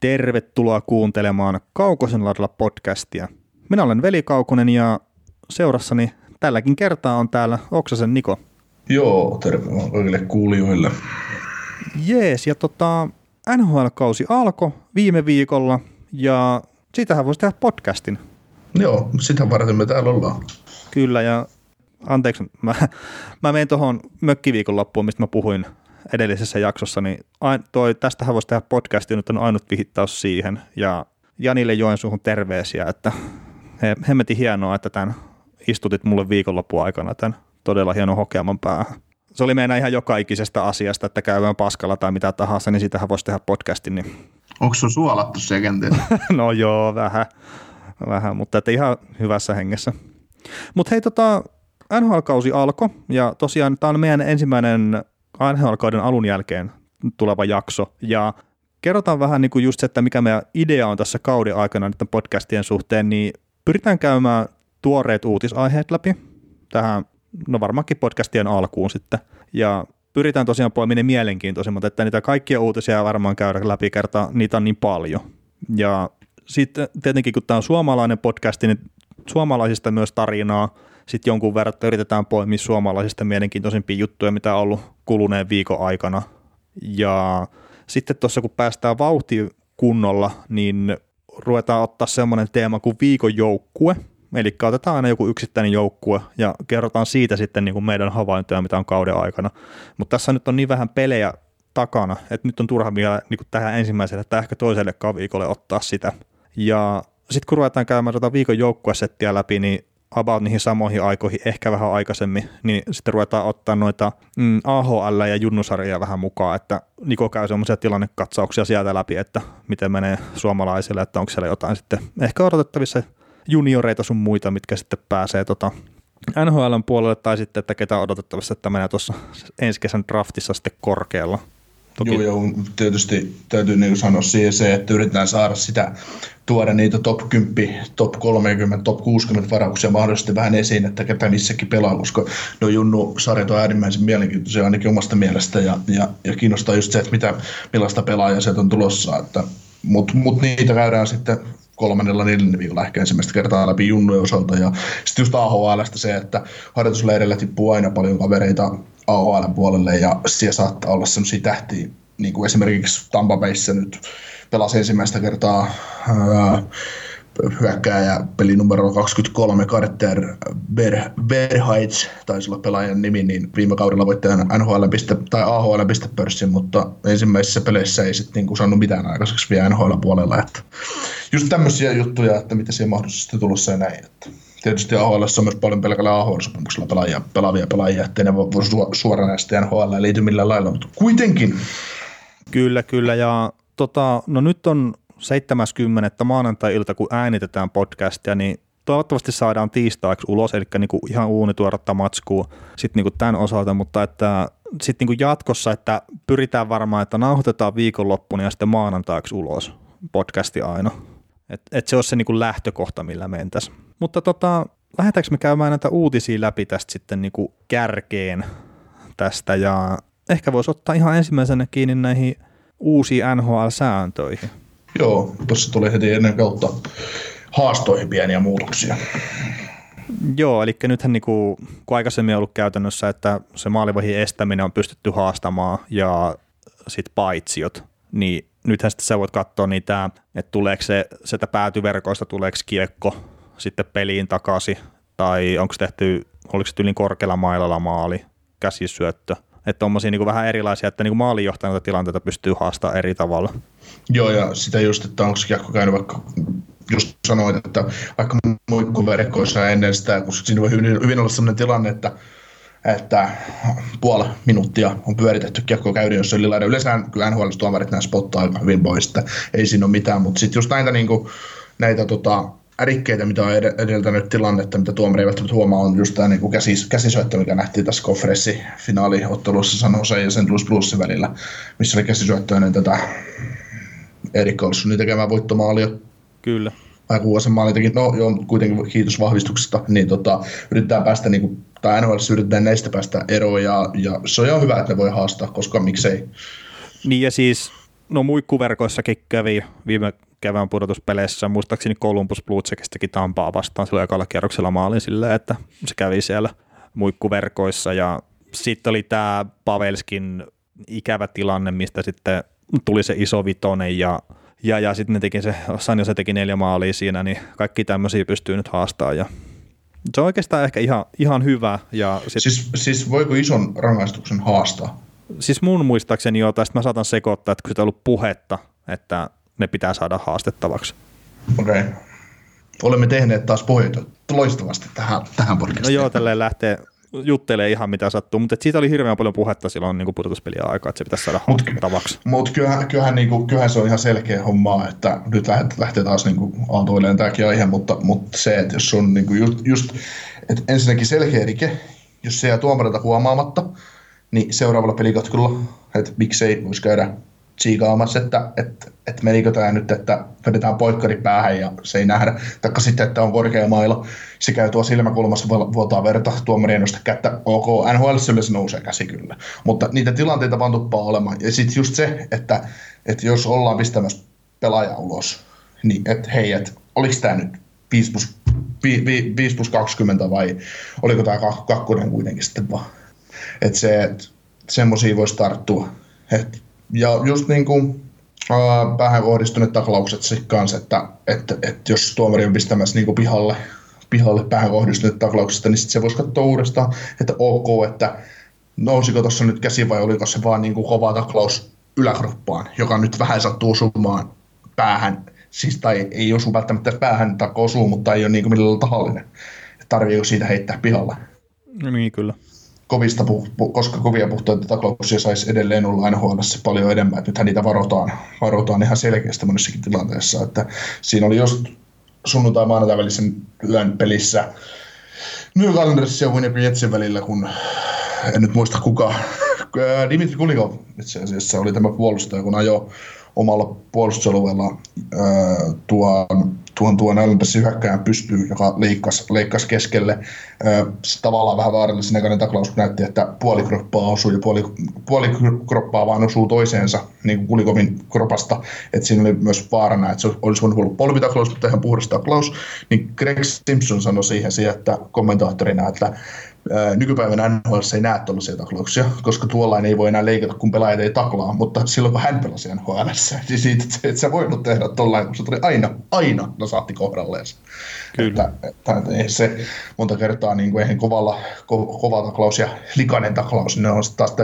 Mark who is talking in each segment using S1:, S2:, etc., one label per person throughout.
S1: Tervetuloa kuuntelemaan Kaukosen laidalla podcastia. Minä olen Veli Kaukonen ja seurassani tälläkin kertaa on täällä Oksasen Niko.
S2: Joo, terve kaikille kuulijoille.
S1: Jees, ja tota, NHL-kausi alkoi viime viikolla ja siitähän voisi tehdä podcastin.
S2: Joo, sitä varten me täällä ollaan.
S1: Kyllä, ja anteeksi, mä, mä menen tuohon mökkiviikon loppuun, mistä mä puhuin edellisessä jaksossa, niin toi, tästähän voisi tehdä podcastin, nyt on ainut vihittaus siihen, ja Janille Joensuuhun terveisiä, että he, hemmetin hienoa, että tämän istutit mulle viikonlopun aikana tämän todella hienon hokeaman päähän. Se oli meidän ihan joka ikisestä asiasta, että käydään paskalla tai mitä tahansa, niin sitähän voisi tehdä podcastin. Niin...
S2: Onko se suolattu se kenties?
S1: no joo, vähän, vähän mutta että ihan hyvässä hengessä. Mutta hei, tota, NHL-kausi alkoi ja tosiaan tämä on meidän ensimmäinen NHL-kauden alun jälkeen tuleva jakso. Ja kerrotaan vähän niin kuin just se, että mikä meidän idea on tässä kauden aikana nyt podcastien suhteen, niin pyritään käymään tuoreet uutisaiheet läpi tähän, no varmaankin podcastien alkuun sitten. Ja pyritään tosiaan poimimaan ne mielenkiintoisimmat, että niitä kaikkia uutisia varmaan käydä läpi kertaa, niitä on niin paljon. Ja sitten tietenkin kun tämä on suomalainen podcast, niin suomalaisista myös tarinaa, sitten jonkun verran yritetään poimia suomalaisista mielenkiintoisimpia juttuja, mitä on ollut kuluneen viikon aikana. Ja sitten tuossa kun päästään vauhtiin kunnolla, niin ruvetaan ottaa semmoinen teema kuin viikon joukkue, Eli otetaan aina joku yksittäinen joukkue ja kerrotaan siitä sitten niin kuin meidän havaintoja, mitä on kauden aikana. Mutta tässä nyt on niin vähän pelejä takana, että nyt on turha vielä niin kuin tähän ensimmäiselle tai ehkä toiselle viikolle ottaa sitä. Ja sitten kun ruvetaan käymään tuota viikon joukkuesettiä läpi, niin about niihin samoihin aikoihin, ehkä vähän aikaisemmin, niin sitten ruvetaan ottaa noita mm, AHL ja junnusarjoja vähän mukaan, että Niko käy semmoisia tilannekatsauksia sieltä läpi, että miten menee suomalaisille, että onko siellä jotain sitten ehkä odotettavissa junioreita sun muita, mitkä sitten pääsee tota NHLn puolelle tai sitten, että ketä odotettavissa, että menee tuossa ensi kesän draftissa sitten korkealla.
S2: Toki. Joo, joo, tietysti täytyy niin sanoa siihen se, että yritetään saada sitä, tuoda niitä top 10, top 30, top 60 varauksia mahdollisesti vähän esiin, että ketä missäkin pelaa, koska no Junnu-sarjat on äärimmäisen mielenkiintoisia ainakin omasta mielestä ja, ja, ja kiinnostaa just se, että mitä, millaista pelaajaa sieltä on tulossa, että mutta mut niitä käydään sitten kolmannella neljännellä viikolla ehkä ensimmäistä kertaa läpi junnujen osalta. Ja sitten just AHLstä se, että harjoitusleireillä tippuu aina paljon kavereita AHL puolelle ja siellä saattaa olla sellaisia tähtiä, niin kuin esimerkiksi Tampa Bayssä nyt pelasi ensimmäistä kertaa ää, hyökkääjä peli numero 23 Carter Ber, Berheitz, taisi olla pelaajan nimi, niin viime kaudella voitti NHL tai AHL pistepörssin, mutta ensimmäisissä peleissä ei sitten niinku saanut mitään aikaiseksi vielä NHL puolella. Että just tämmöisiä juttuja, että mitä siihen mahdollisesti tulossa ja näin. Että tietysti AHL on myös paljon pelkällä AHL-sopimuksella pelaajia, pelaavia pelaajia, ettei ne voi suoranaisesti NHL liity millään lailla, mutta kuitenkin.
S1: Kyllä, kyllä, ja tota, no nyt on 70. maanantai-ilta, kun äänitetään podcastia, niin toivottavasti saadaan tiistaiksi ulos, eli niin kuin ihan uunituoretta matskua sitten niin tämän osalta, mutta että sitten niin jatkossa, että pyritään varmaan, että nauhoitetaan viikonloppuna ja sitten maanantaiksi ulos podcasti aina. Et, et se olisi se niin kuin lähtökohta, millä mentäisiin. Mutta tota, lähdetäänkö me käymään näitä uutisia läpi tästä sitten niin kuin kärkeen tästä ja ehkä voisi ottaa ihan ensimmäisenä kiinni näihin uusiin NHL-sääntöihin.
S2: Joo, tuossa tuli heti ennen kautta haastoihin pieniä muutoksia.
S1: Joo, eli nythän niin kuin, kun aikaisemmin on ollut käytännössä, että se maalivahin estäminen on pystytty haastamaan ja sitten paitsiot, niin nythän sitten sä voit katsoa niitä, että tuleeko se sieltä päätyverkoista, tuleeko kiekko sitten peliin takaisin, tai onko tehty, oliko se tyylin korkealla mailalla maali, käsisyöttö, että tuommoisia niin vähän erilaisia, että niin maalinjohtajana tilanteita pystyy haastamaan eri tavalla.
S2: Joo, ja sitä just, että onko kiekko käynyt vaikka just sanoit, että vaikka muikkuverkoissa ennen sitä, koska siinä voi hyvin, hyvin olla sellainen tilanne, että että puoli minuuttia on pyöritetty kiekko käydä, jos oli laida. Yleensä kyllä NHL-tuomarit nämä spottaa aika hyvin pois, että ei siinä ole mitään, mutta sitten just näitä, niin kuin, näitä tota, ärikkeitä, mitä on edeltänyt tilannetta, mitä tuomari ei välttämättä huomaa, on just tämä niin käsis, käsisyöttö, mikä nähtiin tässä konferenssifinaaliottelussa San Jose ja St. Louis Bluesin välillä, missä oli käsisyöttöinen tätä Erik Olssonin tekemään voittomaalia.
S1: Kyllä.
S2: Vai kuva sen maali teki, no joo, kuitenkin kiitos vahvistuksesta, niin tota, yritetään päästä, niin kuin, tai NHL yritetään näistä päästä eroon, ja, ja se on ihan hyvä, että ne voi haastaa, koska miksei.
S1: Niin ja siis no muikkuverkoissakin kävi viime kevään pudotuspeleissä, muistaakseni Columbus Blue Jackistäkin Tampaa vastaan silloin ekalla kierroksella maalin silleen, että se kävi siellä muikkuverkoissa ja sitten oli tämä Pavelskin ikävä tilanne, mistä sitten tuli se iso vitonen ja ja, ja sitten ne teki se, Sanjo se teki neljä maalia siinä, niin kaikki tämmöisiä pystyy nyt haastamaan ja se on oikeastaan ehkä ihan, ihan hyvä. Ja
S2: sit, siis, siis voiko ison rangaistuksen haastaa?
S1: Siis mun muistaakseni jo, tai mä saatan sekoittaa, että kun sitä on ollut puhetta, että ne pitää saada haastettavaksi.
S2: Okei. Okay. Olemme tehneet taas pohjata loistavasti tähän, tähän podcastiin.
S1: No joo, tälleen lähtee juttelee ihan mitä sattuu, mutta siitä oli hirveän paljon puhetta silloin niin pudotuspeliä aikaa, että se pitäisi saada
S2: Mut,
S1: tavaksi.
S2: Mutta kyllähän, kyllähän, niin kuin, kyllähän, se on ihan selkeä homma, että nyt lähtee taas niin kuin, aaltoilemaan tämäkin aihe, mutta, mutta se, että jos on niin kuin just, just että ensinnäkin selkeä rike, jos se jää tuomarilta huomaamatta, niin seuraavalla pelikatkulla, että miksei voisi käydä tsiikaamassa, että, että, että menikö tämä nyt, että vedetään poikkari päähän ja se ei nähdä. Taikka sitten, että on korkea maila, se käy tuo silmäkulmassa, vuotaa verta, tuomari nosta kättä, ok, NHL se nousee käsi kyllä. Mutta niitä tilanteita vaan tuppaa olemaan. Ja sitten just se, että, että jos ollaan pistämässä pelaaja ulos, niin että hei, että oliko tämä nyt 5 plus, 5 plus 20 vai oliko tämä kakkonen kuitenkin sitten vaan. Että se, että semmoisia voisi tarttua. Et ja just niin kuin äh, päähän kohdistuneet taklaukset se kanssa, että, että, että jos tuomari on pistämässä niin kuin pihalle, pihalle päähän kohdistuneet taklaukset, niin sitten se voisi katsoa uudestaan, että ok, että nousiko tuossa nyt käsi vai oliko se vaan niin kuin kova taklaus yläkroppaan, joka nyt vähän sattuu osumaan päähän, siis tai ei osu välttämättä päähän tai osuu, mutta ei ole niin kuin millään tahallinen. Tarviiko siitä heittää pihalle?
S1: No niin, kyllä
S2: kovista, koska kovia puhtaita taklauksia saisi edelleen olla NHL paljon enemmän. Että nythän niitä varotaan, varotaan ihan selkeästi monessakin tilanteessa. Että siinä oli just sunnuntai maanantai välisen yön pelissä New Islanders ja Winnipeg Jetsin välillä, kun en nyt muista kuka, Dimitri Kulikov itse asiassa oli tämä puolustaja, kun ajoi omalla puolustusalueella tuon, tuon, tuon Islandersin hyökkäjän pystyy, joka leikkasi, leikkasi keskelle. Se tavallaan vähän vaarallisen näköinen taklaus näytti, että puoli kroppaa osuu ja puoli, puoli kroppaa vaan osuu toiseensa niin kuin Kulikovin kropasta. Että siinä oli myös vaarana, että se olisi voinut olla polvitaklaus, mutta ihan puhdas taklaus. Niin Greg Simpson sanoi siihen, että kommentaattorina, että nykypäivänä NHL ei näe tuollaisia taklauksia, koska tuollainen ei voi enää leikata, kun pelaajat ei taklaa, mutta silloin kun hän pelasi NHL, niin siitä, että et sä voinut tehdä tuollainen, kun se tuli aina, aina nasaatti kohdalleen. Kyllä. Että, että, että se monta kertaa niin kuin, eihän kovalla, ko, kova taklaus ja likainen taklaus, ne on taas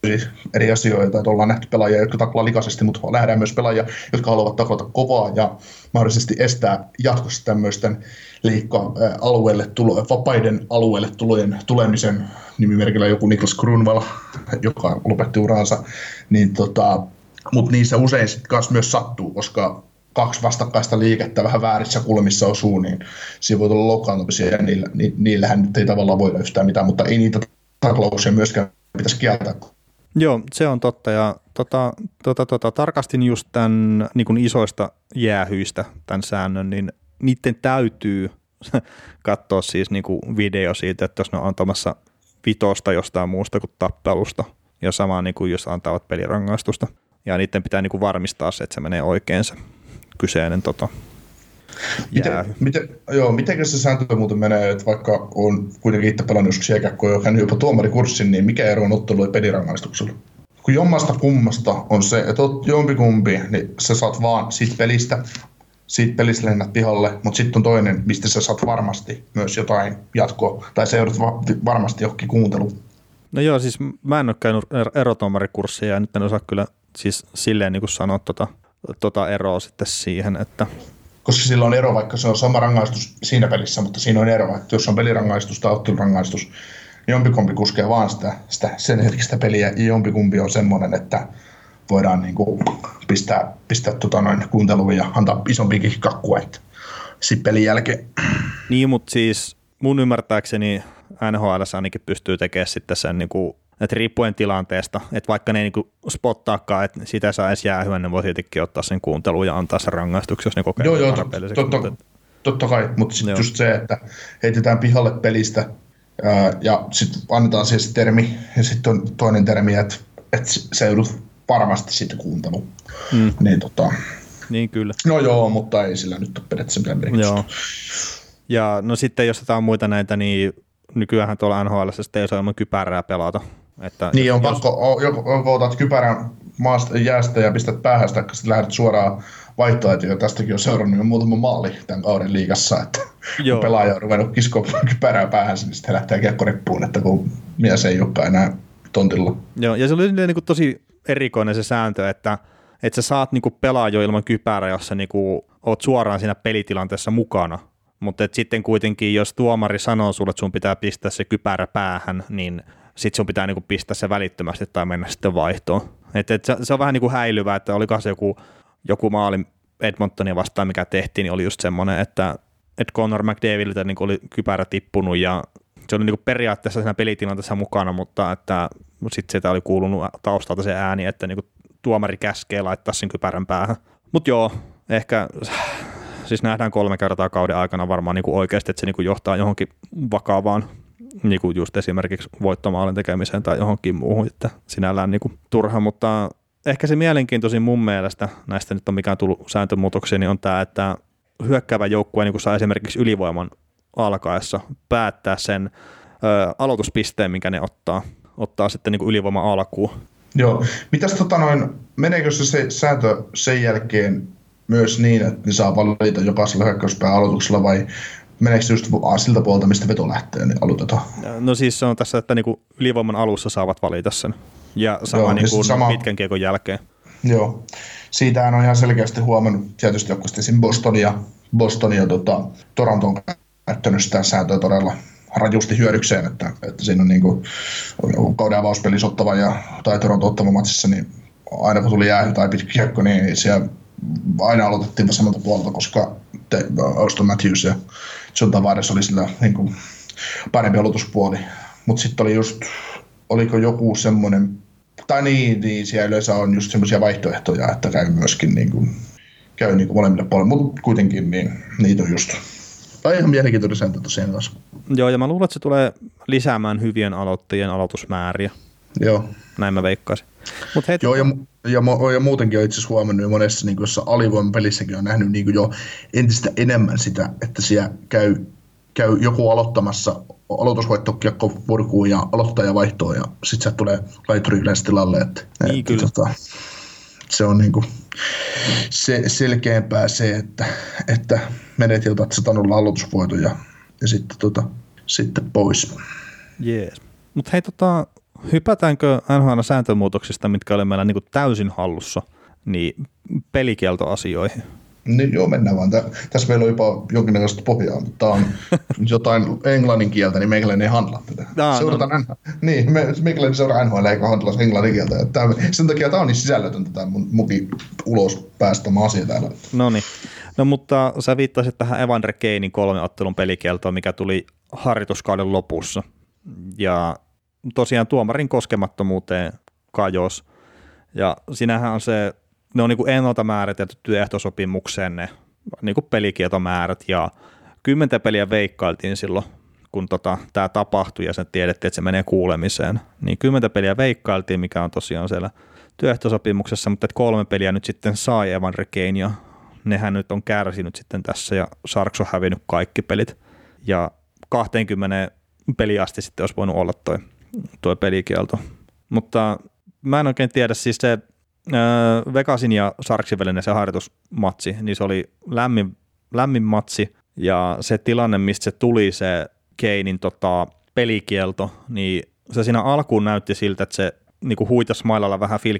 S2: täytyy eri asioita, että ollaan nähty pelaajia, jotka taklaa likaisesti, mutta nähdään myös pelaajia, jotka haluavat taklata kovaa ja mahdollisesti estää jatkossa tämmöisten liikka-alueelle tulo, vapaiden alueelle tulojen tulemisen, nimimerkillä joku Niklas Grunwald, joka lopetti uransa, niin tota, mutta niissä usein sitten myös sattuu, koska kaksi vastakkaista liikettä vähän väärissä kulmissa osuu, niin siinä voi tulla loukkaantumisia ja niillä, ni, niillähän nyt ei tavallaan voida yhtään mitään, mutta ei niitä taklauksia myöskään pitäisi kieltää
S1: Joo, se on totta. Ja tota, tota, tota, tarkastin just tämän niin isoista jäähyistä tämän säännön, niin niiden täytyy katsoa siis niin kuin video siitä, että jos ne on antamassa vitosta jostain muusta kuin tappelusta ja sama niin kuin jos antavat pelirangaistusta ja niiden pitää niin kuin varmistaa se, että se menee oikein se kyseinen tota,
S2: Miten, miten, joo, miten se sääntö muuten menee, että vaikka on kuitenkin itse pelannut joskus jääkäkkoa, joka jopa tuomarikurssin, niin mikä ero on ottelu ja pelirangaistuksella? Kun jommasta kummasta on se, että oot jompikumpi, niin sä saat vaan siitä pelistä, siitä pelistä lennät pihalle, mutta sitten on toinen, mistä sä saat varmasti myös jotain jatkoa, tai sä joudut va- varmasti johonkin kuunteluun.
S1: No joo, siis mä en ole käynyt er-, erotuomarikurssia ja nyt en osaa kyllä siis silleen niin kuin sanoa tota, tota eroa sitten siihen, että
S2: koska sillä on ero, vaikka se on sama rangaistus siinä pelissä, mutta siinä on ero, että jos on pelirangaistus tai ottelurangaistus, niin jompikumpi kuskee vaan sitä, sitä sen hetkistä peliä ja jompikumpi on semmoinen, että voidaan niin kuin pistää, pistää tota noin kuunteluun ja antaa isompikin kakkua sitten pelin jälkeen.
S1: Niin, mutta siis mun ymmärtääkseni NHL ainakin pystyy tekemään sitten sen niin kuin että riippuen tilanteesta, että vaikka ne ei niinku spottaakaan, että sitä saa edes jäähyä, ne voi tietenkin ottaa sen kuunteluun ja antaa sen rangaistuksen, jos ne kokee
S2: Joo, joo, totta, totta, totta kai, mutta sitten just se, että heitetään pihalle pelistä ää, ja sitten annetaan se termi ja sitten on toinen termi, että, että se joudut varmasti sitten kuuntelua. Mm. Niin, tota,
S1: niin kyllä.
S2: No joo, mutta ei sillä nyt ole periaatteessa mitään merkitystä. Joo.
S1: Ja no sitten jos jotain muita näitä, niin nykyään tuolla NHL ei saa ilman kypärää pelata.
S2: Että niin on jos... pakko, joko otat kypärän maasta jäästä ja pistät päähän sitä, sitten lähdet suoraan vaihtoehtoja. Tästäkin on seurannut jo muutama maali tämän kauden liigassa, että Joo. kun pelaaja on ruvennut kiskoa kypärää päähän, niin sitten lähtee kiekkorippuun, että kun mies ei olekaan enää tontilla.
S1: Joo, ja se oli niin kuin tosi erikoinen se sääntö, että, että sä saat niin pelaa jo ilman kypärää, jos sä niin kuin oot suoraan siinä pelitilanteessa mukana. Mutta sitten kuitenkin, jos tuomari sanoo sulle, että sun pitää pistää se kypärä päähän, niin sitten sun pitää niinku pistää se välittömästi tai mennä sitten vaihtoon. Et, et se, se, on vähän niinku häilyvä, että oliko se joku, joku maali Edmontonia vastaan, mikä tehtiin, niin oli just semmoinen, että, että Conor McDavidiltä niinku oli kypärä tippunut ja se oli niinku periaatteessa siinä pelitilanteessa mukana, mutta että sitten sitä oli kuulunut taustalta se ääni, että niinku tuomari käskee laittaa sen kypärän päähän. Mutta joo, ehkä siis nähdään kolme kertaa kauden aikana varmaan niin kuin oikeasti, että se niin kuin johtaa johonkin vakavaan niin kuin just esimerkiksi voittomaalin tekemiseen tai johonkin muuhun, että sinällään niin kuin turha, mutta ehkä se mielenkiintoisin mun mielestä, näistä nyt on mikään tullut sääntömuutoksia, niin on tämä, että hyökkäävä joukkue niin saa esimerkiksi ylivoiman alkaessa päättää sen ö, aloituspisteen, minkä ne ottaa, ottaa sitten niin ylivoiman alkuun.
S2: Joo. Mitäs tota noin, meneekö se, se sääntö sen jälkeen myös niin, että ne saa valita jokaisella hyökkäyspään aloituksella vai meneekö se just siltä puolta, mistä veto lähtee, niin aloitetaan?
S1: No siis se on tässä, että niinku ylivoiman alussa saavat valita sen ja sama Joo, niinku sama... pitkän kiekon jälkeen.
S2: Joo, siitähän on ihan selkeästi huomannut tietysti joku sitten Boston ja, Boston ja tota, Toronto on käyttänyt sitä sääntöä todella rajusti hyödykseen, että, että siinä on niin kuin, kauden avauspelissä ottava ja, tai Toronto ottava matsissa, niin aina kun tuli jäähy tai pitkä kiekko, niin siellä aina aloitettiin samalta puolta, koska te, Auston Matthews ja John Tavares oli sillä niin kuin, parempi aloituspuoli. Mutta sitten oli just, oliko joku semmoinen, tai niin, niin siellä yleensä on just semmoisia vaihtoehtoja, että käy myöskin niin kuin, käy niin kuin molemmille puolille, mutta kuitenkin niin, niitä on just tai ihan mielenkiintoinen sääntö tosiaan kanssa.
S1: Joo, ja mä luulen, että se tulee lisäämään hyvien aloittajien aloitusmääriä.
S2: Joo.
S1: Näin mä veikkaisin. Mut heti...
S2: Joo, ja, ja, ja, muutenkin on itse asiassa huomannut jo monessa niin jossa alivoiman pelissäkin on nähnyt niin jo entistä enemmän sitä, että siellä käy, käy joku aloittamassa aloitusvoittokiekko purkuun ja aloittaja vaihtoon ja sitten se tulee laituri yleensä tilalle. Että,
S1: niin, että, kyllä. Tota,
S2: se on niin kuin, se, selkeämpää se, että, että menet ja otat satanulla aloitusvoiton ja, ja sitten, tota, sitten pois.
S1: Jees. Mutta hei, tota, hypätäänkö NHL sääntömuutoksista, mitkä oli meillä niin täysin hallussa, niin pelikieltoasioihin?
S2: Niin joo, mennään vaan. Tässä meillä on jopa jonkinnäköistä pohjaa, mutta tämä on jotain englannin kieltä, niin meikäläinen ei handla tätä. No, Seurataan no. Niin, me, meikäläinen seuraa NHL eikä handla englannin kieltä. Tämä, sen takia tämä on niin sisällötöntä tämä mun muki ulos päästämä asia täällä.
S1: No niin. No mutta sä viittasit tähän Evander Keinin kolmen ottelun pelikieltoon, mikä tuli harjoituskauden lopussa. Ja tosiaan tuomarin koskemattomuuteen kajos. Ja sinähän on se, ne on niin ennalta määritelty työehtosopimukseen ne niin kuin ja kymmentä peliä veikkailtiin silloin, kun tota, tämä tapahtui ja sen tiedettiin, että se menee kuulemiseen. Niin kymmentä peliä veikkailtiin, mikä on tosiaan siellä työehtosopimuksessa, mutta kolme peliä nyt sitten sai Evan Rekein ja nehän nyt on kärsinyt sitten tässä ja Sarks on hävinnyt kaikki pelit. Ja 20 peliä asti sitten olisi voinut olla toi tuo pelikielto. Mutta mä en oikein tiedä, siis se äh, Vegasin ja Sarksin välinen se harjoitusmatsi, niin se oli lämmin, lämmin matsi, ja se tilanne, mistä se tuli se Keinin tota, pelikielto, niin se siinä alkuun näytti siltä, että se niinku huitasi mailalla vähän Phil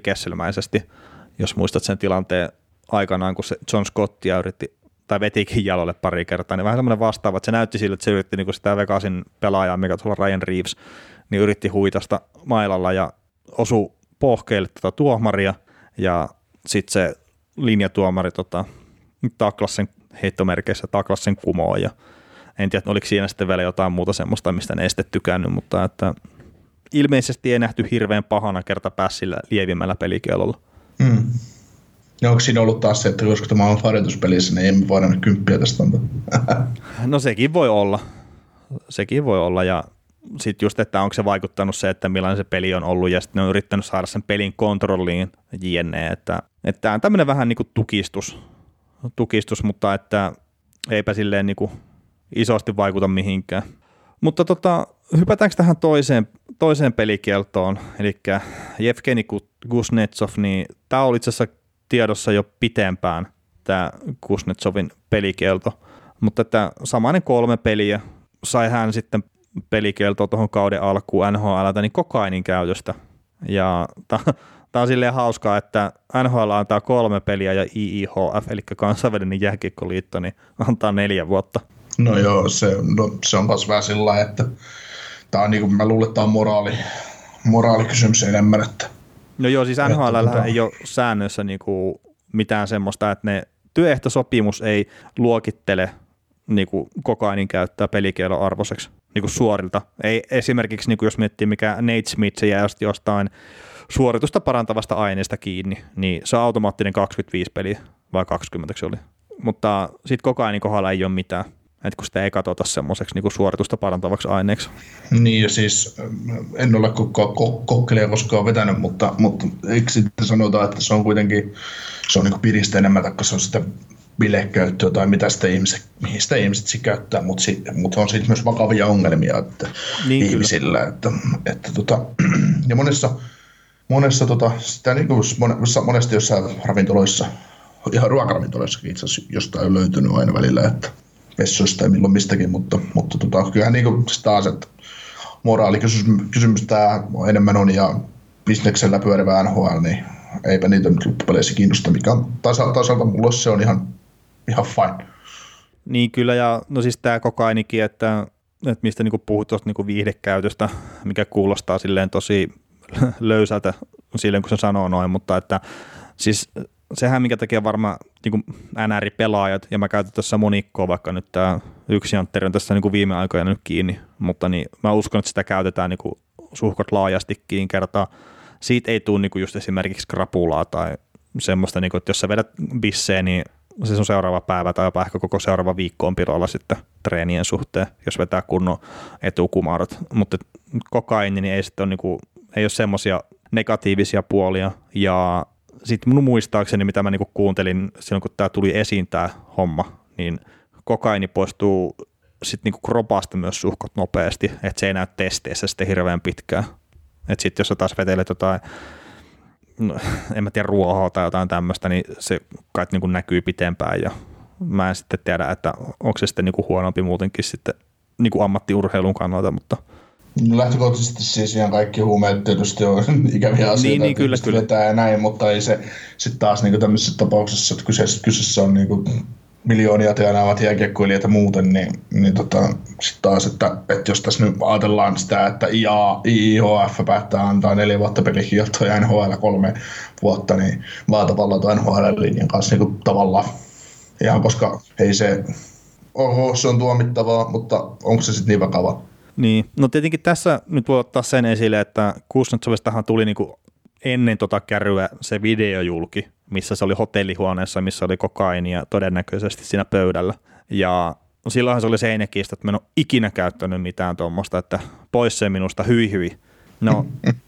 S1: jos muistat sen tilanteen aikanaan, kun se John Scottia yritti tai vetikin jalolle pari kertaa, niin vähän semmoinen vastaava, että se näytti siltä, että se yritti niin sitä Vegasin pelaajaa, mikä tuolla Ryan Reeves, niin yritti huitasta mailalla ja osu pohkeille tota tuomaria ja sitten se linjatuomari tota, taklas sen heittomerkeissä taklas sen kumoon ja en tiedä, oliko siinä sitten vielä jotain muuta semmoista, mistä ne estet tykännyt, mutta että ilmeisesti ei nähty hirveän pahana kerta pääsillä lievimmällä pelikielolla.
S2: Hmm. Ja onko siinä ollut taas se, että koska tämä on harjoituspelissä, niin emme voida kymppiä tästä antaa?
S1: no sekin voi olla. Sekin voi olla ja sitten just, että onko se vaikuttanut se, että millainen se peli on ollut, ja sitten ne on yrittänyt saada sen pelin kontrolliin jne. Että, että tämä on tämmöinen vähän niin kuin tukistus, tukistus, mutta että eipä silleen niin kuin isosti vaikuta mihinkään. Mutta tota, hypätäänkö tähän toiseen, toiseen pelikieltoon, eli Jevgeni Kuznetsov, niin tämä oli itse asiassa tiedossa jo pitempään, tämä Kuznetsovin pelikielto, mutta että samainen kolme peliä sai hän sitten pelikieltoa tuohon kauden alkuun NHL, niin kokainin käytöstä. Ja tämä on silleen hauskaa, että NHL antaa kolme peliä ja IIHF, eli kansainvälinen jääkiekkoliitto, niin antaa neljä vuotta.
S2: No joo, se, no, se on taas vähän sillä että tämä on niin kuin, mä luulen, että tämä on moraali, moraalikysymys enemmän. Että,
S1: no joo, siis NHL tota... ei ole säännössä niin kuin mitään semmoista, että ne työehtosopimus ei luokittele niin kuin kokainin käyttää pelikielon arvoiseksi niin kuin suorilta. Ei esimerkiksi, niin kuin jos miettii mikä Nate Smith, se jää jostain suoritusta parantavasta aineesta kiinni, niin se on automaattinen 25 peliä, vai 20 se oli. Mutta sitten kokainin kohdalla ei ole mitään että kun sitä ei katsota semmoiseksi niin suoritusta parantavaksi aineeksi.
S2: Niin ja siis en ole kokkelia koskaan vetänyt, mutta, mutta eikö sitten sanota, että se on kuitenkin se on niin piristä enemmän, tai se on sitä bilekäyttöä tai mitä sitä ihmiset, mihin sitä ihmiset sitten käyttää, mutta, sit, mutta on sitten myös vakavia ongelmia että niin ihmisillä. Että, että tota, ja monessa, monessa tota, sitä niin kuin monesti jossain ravintoloissa, ihan ruokaravintoloissakin itse asiassa jostain on löytynyt aina välillä, että vessoista ja milloin mistäkin, mutta, mutta tota, kyllähän niin kuin taas, että moraalikysymys tämä enemmän on ja bisneksellä pyörivä NHL, niin eipä niitä nyt loppupeleissä kiinnosta, mikä on tasalta mulle se on ihan, ihan fine.
S1: Niin kyllä, ja no siis tämä kokainikin, että, että mistä niinku puhut tuosta niinku viihdekäytöstä, mikä kuulostaa silleen tosi löysältä silleen, kun se sanoo noin, mutta että siis sehän, minkä takia varmaan niin NR-pelaajat, ja mä käytän tässä monikkoa, vaikka nyt tämä yksi Jantteri on tässä niin kuin viime aikoina nyt kiinni, mutta niin mä uskon, että sitä käytetään niin kuin suhkot laajastikin kertaa. Siitä ei tule niin kuin just esimerkiksi krapulaa tai semmoista, niin kuin, että jos sä vedät bisseen, niin se on seuraava päivä tai jopa ehkä koko seuraava viikko on pilolla sitten treenien suhteen, jos vetää kunnon etukumarot. Mutta kokaini niin ei sitten ole, niin kuin, ei ole semmoisia negatiivisia puolia ja sitten mun muistaakseni, mitä mä niinku kuuntelin silloin, kun tämä tuli esiin tämä homma, niin kokaini poistuu sitten niinku kropasta myös suhkot nopeasti, että se ei näy testeissä sitten hirveän pitkään. Että sitten jos sä taas vetelet jotain, no, en mä tiedä, ruohoa tai jotain tämmöistä, niin se kai niinku näkyy pitempään ja mä en sitten tiedä, että onko se sitten niinku huonompi muutenkin sitten niinku ammattiurheilun kannalta, mutta –
S2: No lähtökohtaisesti siis ihan kaikki huumeet tietysti on ikäviä asioita, niin, niin, kyllä, kyllä. vetää ja näin, mutta ei se sitten taas niin tämmöisessä tapauksessa, että kyseessä, kyseessä on niin kuin miljoonia tienaavat jääkiekkoilijat ja muuten, niin, niin tota, sitten taas, että, että jos tässä nyt ajatellaan sitä, että IA, IIHF päättää antaa neljä vuotta pelikieltoa ja NHL kolme vuotta, niin maatavalla tai NHL-linjan kanssa niin kuin tavallaan. Ihan koska ei se, oho, se on tuomittavaa, mutta onko se sitten niin vakava?
S1: Niin, no tietenkin tässä nyt voi ottaa sen esille, että Kuznetsovistahan tuli niinku ennen tota kärryä se videojulki, missä se oli hotellihuoneessa, missä oli kokainia todennäköisesti siinä pöydällä. Ja silloinhan se oli seinäkiistä, että mä en ole ikinä käyttänyt mitään tuommoista, että pois se minusta, hyi hyi. No,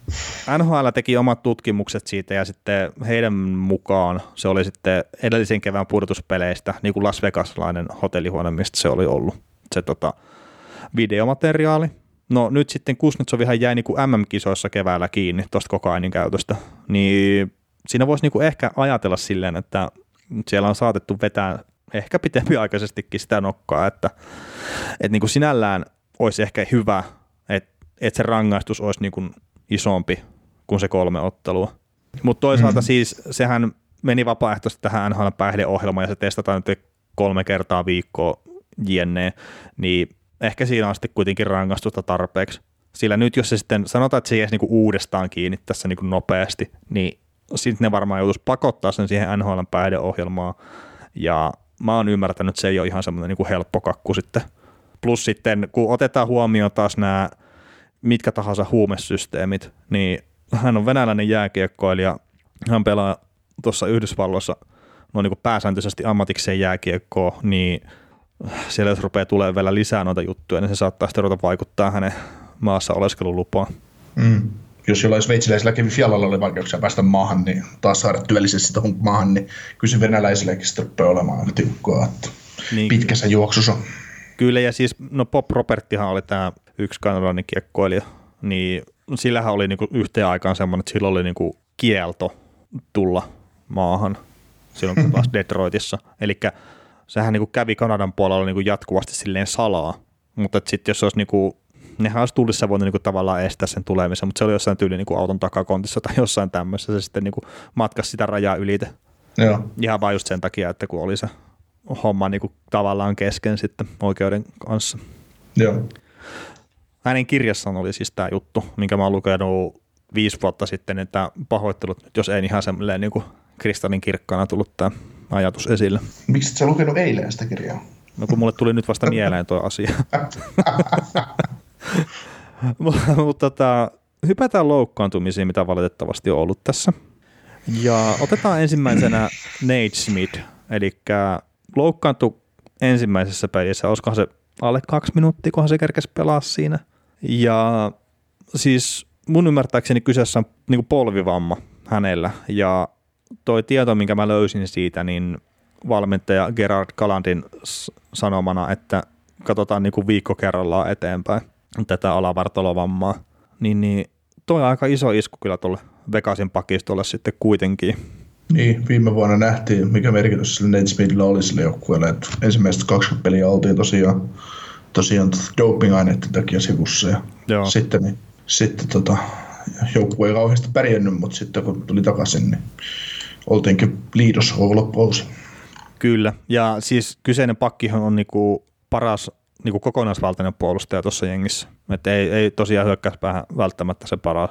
S1: NHL teki omat tutkimukset siitä ja sitten heidän mukaan se oli sitten edellisen kevään pudotuspeleistä, niin kuin Las Vegaslainen hotellihuone, mistä se oli ollut. Se tota, videomateriaali. No nyt sitten Kuznetsovihan jäi niin kuin MM-kisoissa keväällä kiinni tuosta kokainin käytöstä, niin siinä voisi niin kuin ehkä ajatella silleen, että siellä on saatettu vetää ehkä pitempiaikaisestikin sitä nokkaa, että, että niin kuin sinällään olisi ehkä hyvä, että, että se rangaistus olisi niin kuin isompi kuin se kolme ottelua. Mutta toisaalta mm. siis sehän meni vapaaehtoisesti tähän NHL päihdeohjelmaan ja se testataan nyt kolme kertaa viikkoa jne, niin ehkä siinä on sitten kuitenkin rangaistusta tarpeeksi. Sillä nyt jos se sitten sanotaan, että se jäisi niinku uudestaan kiinni tässä niinku nopeasti, niin sitten ne varmaan joutuisi pakottaa sen siihen NHL päihdeohjelmaan. Ja mä oon ymmärtänyt, että se ei ole ihan semmoinen niinku helppo kakku sitten. Plus sitten, kun otetaan huomioon taas nämä mitkä tahansa huumesysteemit, niin hän on venäläinen jääkiekkoilija, hän pelaa tuossa Yhdysvalloissa no niin pääsääntöisesti ammatikseen jääkiekkoa, niin siellä jos rupeaa tulemaan vielä lisää noita juttuja, niin se saattaa sitten ruveta vaikuttaa hänen maassa oleskelulupaa.
S2: Mm. Jos jollain sveitsiläisillä kävi Fialalla oli vaikeuksia päästä maahan, niin taas saada työllisesti sitä maahan, niin kyllä se venäläisilläkin sitten rupeaa olemaan aika tiukkaa, että niin, pitkässä kyllä. juoksussa.
S1: Kyllä, ja siis no Pop Roberttihan oli tämä yksi kanadalainen kiekkoilija, niin sillähän oli niinku yhteen aikaan semmoinen, että sillä oli niinku kielto tulla maahan silloin, kun taas Detroitissa. Eli sehän niinku kävi Kanadan puolella niinku jatkuvasti silleen salaa, mutta sitten jos olisi niinku, nehän olisi tullissa voinut niinku tavallaan estää sen tulemisen, mutta se oli jossain tyyli niinku auton takakontissa tai jossain tämmöisessä, se sitten niinku matkasi sitä rajaa ylite.
S2: Joo.
S1: Ihan vain just sen takia, että kun oli se homma niinku tavallaan kesken sitten oikeuden kanssa.
S2: Joo.
S1: Hänen kirjassaan oli siis tämä juttu, minkä mä oon lukenut viisi vuotta sitten, että pahoittelut, jos ei ihan semmoinen niin kristallin kirkkaana tullut tämä ajatus esille.
S2: Miksi et sä lukenut eilen sitä kirjaa?
S1: No kun mulle tuli nyt vasta mieleen tuo asia. Mutta tota, hypätään loukkaantumisiin, mitä valitettavasti on ollut tässä. Ja otetaan ensimmäisenä Nate Smith, eli loukkaantui ensimmäisessä pelissä, olisikohan se alle kaksi minuuttia, kunhan se kerkesi pelaa siinä. Ja siis mun ymmärtääkseni kyseessä on niin polvivamma hänellä, ja toi tieto, minkä mä löysin siitä, niin valmentaja Gerard Galandin sanomana, että katsotaan niin kuin viikko kerrallaan eteenpäin tätä alavartalovammaa, niin, niin toi on aika iso isku kyllä tuolle Vegasin pakistolle sitten kuitenkin.
S2: Niin, viime vuonna nähtiin, mikä merkitys sille Nate Smithillä oli sille joukkueelle, että ensimmäiset 20 peliä oltiin tosiaan, tosiaan doping-aineiden takia sivussa ja Joo. sitten, niin, sitten tota, joukkue ei kauheasti pärjännyt, mutta sitten kun tuli takaisin, niin oltiinkin liidos loppousi.
S1: Kyllä, ja siis kyseinen pakkihan on niinku paras niinku kokonaisvaltainen puolustaja tuossa jengissä. Et ei, ei tosiaan hyökkäyspäähän välttämättä se paras,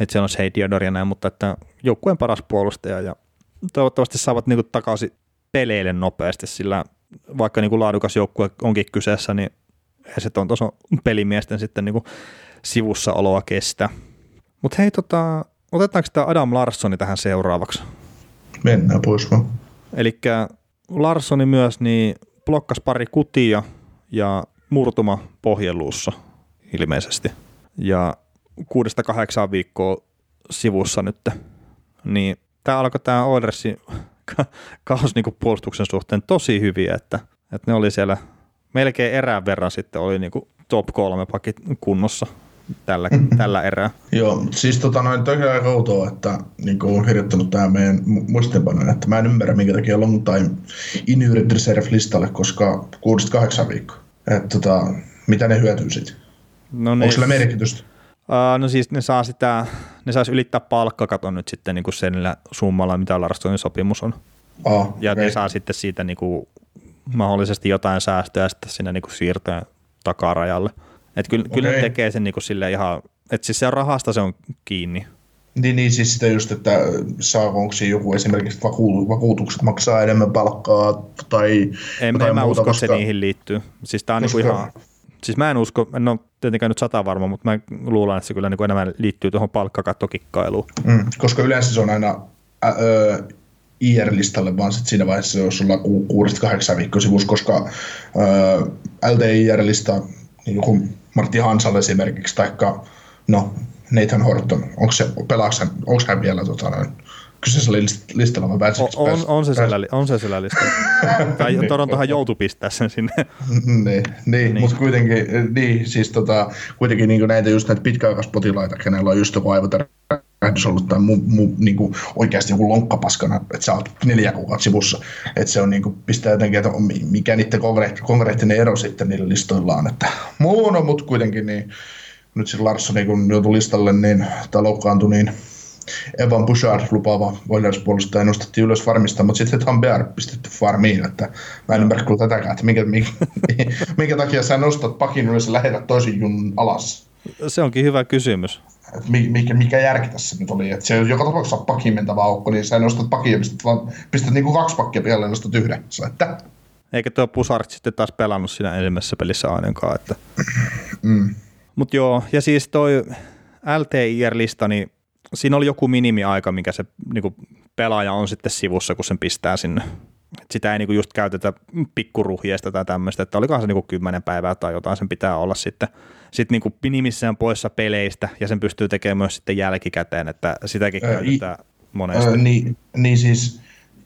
S1: että siellä on Shea Diodor ja näin, mutta että joukkueen paras puolustaja ja toivottavasti saavat niinku takaisin peleille nopeasti, sillä vaikka niinku laadukas joukkue onkin kyseessä, niin se on tuossa pelimiesten sitten niinku sivussa oloa kestä. Mutta hei, tota, otetaanko tämä Adam Larssoni tähän seuraavaksi?
S2: Mennään pois vaan.
S1: Eli Larssoni myös niin blokkas pari kutia ja murtuma pohjeluussa ilmeisesti. Ja kuudesta kahdeksaan viikkoa sivussa nyt. Niin tämä alkoi tämä Oilersin kaos niin puolustuksen suhteen tosi hyviä, että, että ne oli siellä melkein erään verran sitten oli niin top kolme pakit kunnossa tällä, mm-hmm. tällä erää.
S2: Joo, siis tota noin toki aika outoa, että niin kuin olen kirjoittanut tähän meidän muistiinpanoon, että mä en ymmärrä minkä takia long time injured reserve listalle, koska 6-8 viikkoa. Että tota, mitä ne hyötyy sitten? No Onko sillä merkitystä?
S1: Uh, no siis ne saa sitä, ne saisi ylittää palkkakaton nyt sitten niin kuin senillä summalla, mitä Larstonin sopimus on.
S2: Oh,
S1: ja okay. ne saa sitten siitä niin kuin mahdollisesti jotain säästöä sitten sinne niin kuin siirtää takarajalle. Että kyllä, okay. kyllä ne tekee sen niin kuin sille ihan, että siis se on rahasta se on kiinni.
S2: Niin, niin siis sitä just, että saako onko joku esimerkiksi vakuutukset maksaa enemmän palkkaa tai
S1: En, en mä usko, koska... se niihin liittyy. Siis tää on koska... niin ihan, siis mä en usko, en ole tietenkään nyt sata varma, mutta mä luulen, että se kyllä niin enemmän liittyy tuohon palkkakattokikkailuun.
S2: Mm, koska yleensä se on aina ä, ö, IR-listalle, vaan sitten siinä vaiheessa, jos sulla on 6-8 viikkoa sivussa, koska LTIR-lista, niin joku Martti Hansal esimerkiksi, taikka no, Nathan Horton, onko se, pelaaks hän, onko hän vielä tota, noin, kyseisellä listalla vai
S1: on, on, on, se siellä, on se siellä listalla. tai niin. Torontohan joutui pistää sen sinne.
S2: niin, niin, niin. mutta kuitenkin, niin, siis tota, kuitenkin niin näitä just näitä pitkäaikaispotilaita, kenellä on just joku aivotärähdys ollut tai mu, mu, niin kuin oikeasti joku lonkkapaskana, että sä oot neljä kuukautta sivussa. Että se on niin kuin, pistää jotenkin, että mikä niiden konkreettinen ero sitten niillä listoilla on. Että muun mutta kuitenkin niin nyt siis Larsson kun joutui listalle, niin, tai loukkaantui, niin Evan Bouchard lupaava Oilers-puolustaja nostettiin ylös farmista, mutta sitten Tom Bear pistetty farmiin, että mä en ymmärrä kyllä tätäkään, että minkä, minkä, minkä takia sä nostat pakin ylös ja lähetät toisin jun alas.
S1: Se onkin hyvä kysymys.
S2: Et mikä, mikä järki tässä nyt oli, että se joka tapauksessa on pakin mentävä aukko, niin sä nostat pakin ja pistät, vaan, pistät niinku kaksi pakkia pihalle ja nostat yhden. Sä, että...
S1: Eikä tuo Pusart sitten taas pelannut siinä ensimmäisessä pelissä ainakaan. Että... mm. Mutta joo, ja siis toi LTIR-lista, niin siinä oli joku minimiaika, mikä se niinku, pelaaja on sitten sivussa, kun sen pistää sinne sitä ei niinku just käytetä pikkuruhjeesta tai tämmöistä, että olikohan se niinku kymmenen päivää tai jotain sen pitää olla sitten sit niinku minimissään poissa peleistä ja sen pystyy tekemään myös sitten jälkikäteen, että sitäkin
S2: Ää,
S1: käytetään monesti.
S2: Öö, niin, niin siis,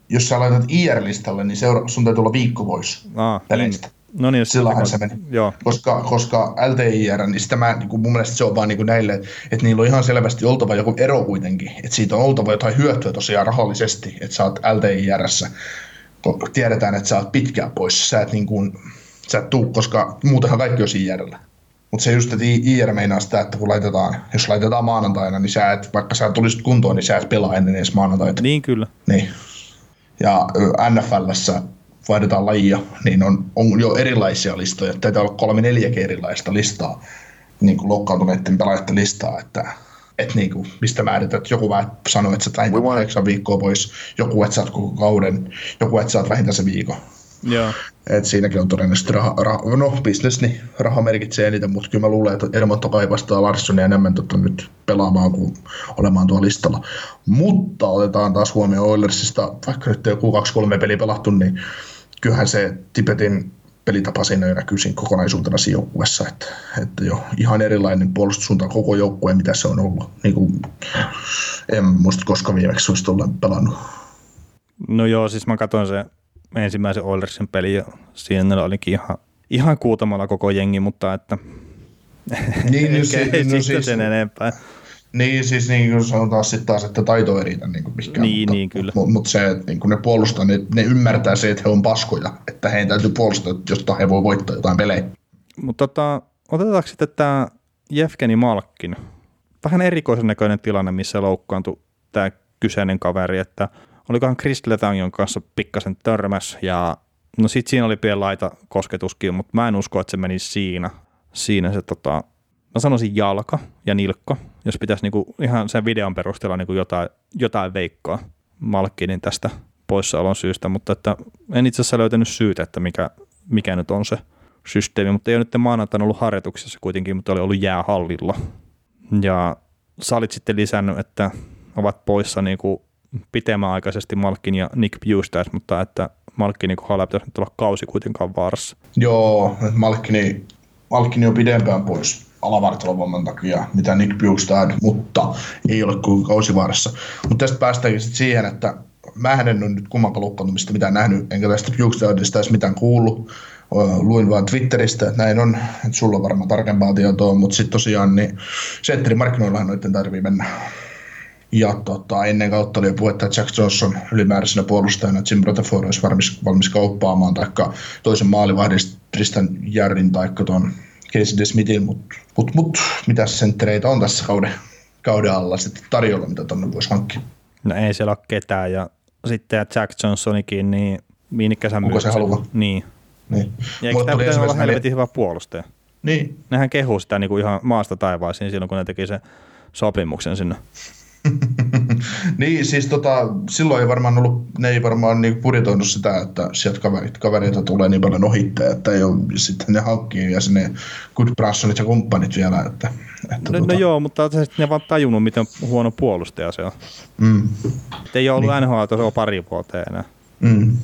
S2: jos sä laitat IR-listalle, niin seura- sun täytyy olla viikko pois
S1: Aa,
S2: peleistä.
S1: niin. No niin,
S2: Silloinhan se meni.
S1: Joo,
S2: Koska, koska LTIR, niin sitä mä, niin kuin mun mielestä se on vaan niin kuin näille, että niillä on ihan selvästi oltava joku ero kuitenkin. Että siitä on oltava jotain hyötyä tosiaan rahallisesti, että sä oot LTIRssä. Kun tiedetään, että sä oot pitkään pois, sä et, niin kuin, sä et tuu, koska muutenhan kaikki on IRllä. Mutta se just, että IR meinaa sitä, että kun laitetaan, jos laitetaan maanantaina, niin sä et, vaikka sä tulisit kuntoon, niin sä et pelaa ennen edes maanantaita.
S1: niin kyllä.
S2: Niin. Ja NFLssä vaihdetaan lajia, niin on, on jo erilaisia listoja. Taitaa olla kolme neljäkin erilaista listaa, niin kuin loukkaantuneiden pelaajien listaa, että et niin kuin, mistä määrität, että joku vähän sanoo, että sä oot vähintään kahdeksan viikkoa pois, joku, että sä oot koko kauden, joku, että sä oot vähintään se viikon.
S1: Joo.
S2: Et siinäkin on todennäköisesti raha, raha, no business, niin raha merkitsee eniten, mutta kyllä mä luulen, että Edmonton kaipastaa Larssonia enemmän tota nyt pelaamaan kuin olemaan tuolla listalla. Mutta otetaan taas huomioon Oilersista, vaikka nyt joku 2-3 peli pelattu, niin kyllähän se Tibetin pelitapa siinä siinä kokonaisuutena siinä joukkueessa, että, että jo ihan erilainen puolustussuunta koko joukkue, mitä se on ollut. Niin kuin, en muista koska viimeksi olisi tuolla pelannut.
S1: No joo, siis mä katsoin se ensimmäisen Oilersin peli ja siinä olikin ihan, ihan kuutamalla koko jengi, mutta että
S2: Niin, no,
S1: ei
S2: no siis-
S1: sen enempää.
S2: Niin, siis niin kuin sanotaan sitten taas, että taito ei riitä niin kuin mihinkään.
S1: Niin,
S2: mutta,
S1: niin, kyllä.
S2: Mutta, mutta se, että niin kuin ne puolustaa, ne, ne, ymmärtää se, että he on paskoja, että heidän täytyy puolustaa, josta he voi voittaa jotain pelejä.
S1: Mutta tota, otetaanko sitten tämä Jefkeni Malkkin? Vähän erikoisen näköinen tilanne, missä loukkaantui tämä kyseinen kaveri, että olikohan Chris Letangin kanssa pikkasen törmäs ja no sit siinä oli pieni laita kosketuskin, mutta mä en usko, että se meni siinä. Siinä se tota, mä sanoisin jalka ja nilkka, jos pitäisi niinku ihan sen videon perusteella niinku jotain, jotain veikkoa Malkkinin tästä poissaolon syystä, mutta että en itse asiassa löytänyt syytä, että mikä, mikä nyt on se systeemi, mutta ei ole nyt maanantaina ollut harjoituksessa kuitenkin, mutta oli ollut jäähallilla. Ja sä olit sitten lisännyt, että ovat poissa niin kuin pitemmän aikaisesti Malkin ja Nick Busters, mutta että Malkin niin kuin pitäisi nyt olla kausi kuitenkaan vaarassa.
S2: Joo, että Malkkini, Malkkini on pidempään pois alavartalovamman takia, mitä Nick Bjugstad, mutta ei ole kuin kausivaarassa. Mutta tästä päästäänkin sitten siihen, että mä en ole nyt kummankaan loukkaantumista mitään nähnyt, enkä tästä Bjugstadista edes mitään kuullut. Luin vaan Twitteristä, että näin on, että sulla on varmaan tarkempaa tietoa, mutta sitten tosiaan niin markkinoillahan noiden tarvii mennä. Ja tota, ennen kautta oli puhetta, että Jack Johnson ylimääräisenä puolustajana Jim Rutherford olisi valmis, valmis kauppaamaan, taikka toisen maalivahdista Tristan Jarrin taikka tuon Casey DeSmithin, mutta mut, mut, mitä senttereitä on tässä kauden, kauden alla sitten tarjolla, mitä tonne voisi hankkia.
S1: No ei siellä ole ketään ja sitten Jack Johnsonikin, niin minkä sä
S2: Onko
S1: myyt
S2: se
S1: sen?
S2: haluva?
S1: Niin.
S2: Niin.
S1: Ja eikö tämä pitäisi olla helvetin hyvä puolustaja?
S2: Niin,
S1: Nehän kehuu sitä niin kuin ihan maasta taivaisiin silloin, kun ne teki sen sopimuksen sinne.
S2: niin, siis tota, silloin ei varmaan ollut, ne ei varmaan niin budjetoinut sitä, että sieltä kaverit, kavereita tulee niin paljon ohittaa, että ei ole, sitten ne hankkii ja sinne Good Bransonit ja kumppanit vielä, että, että
S1: No, no joo, mutta sitten ne vaan tajunnut, miten huono puolustaja se on.
S2: Mm,
S1: Et ei ole ollut niin. NHL tuossa pari vuoteen enää.
S2: mm.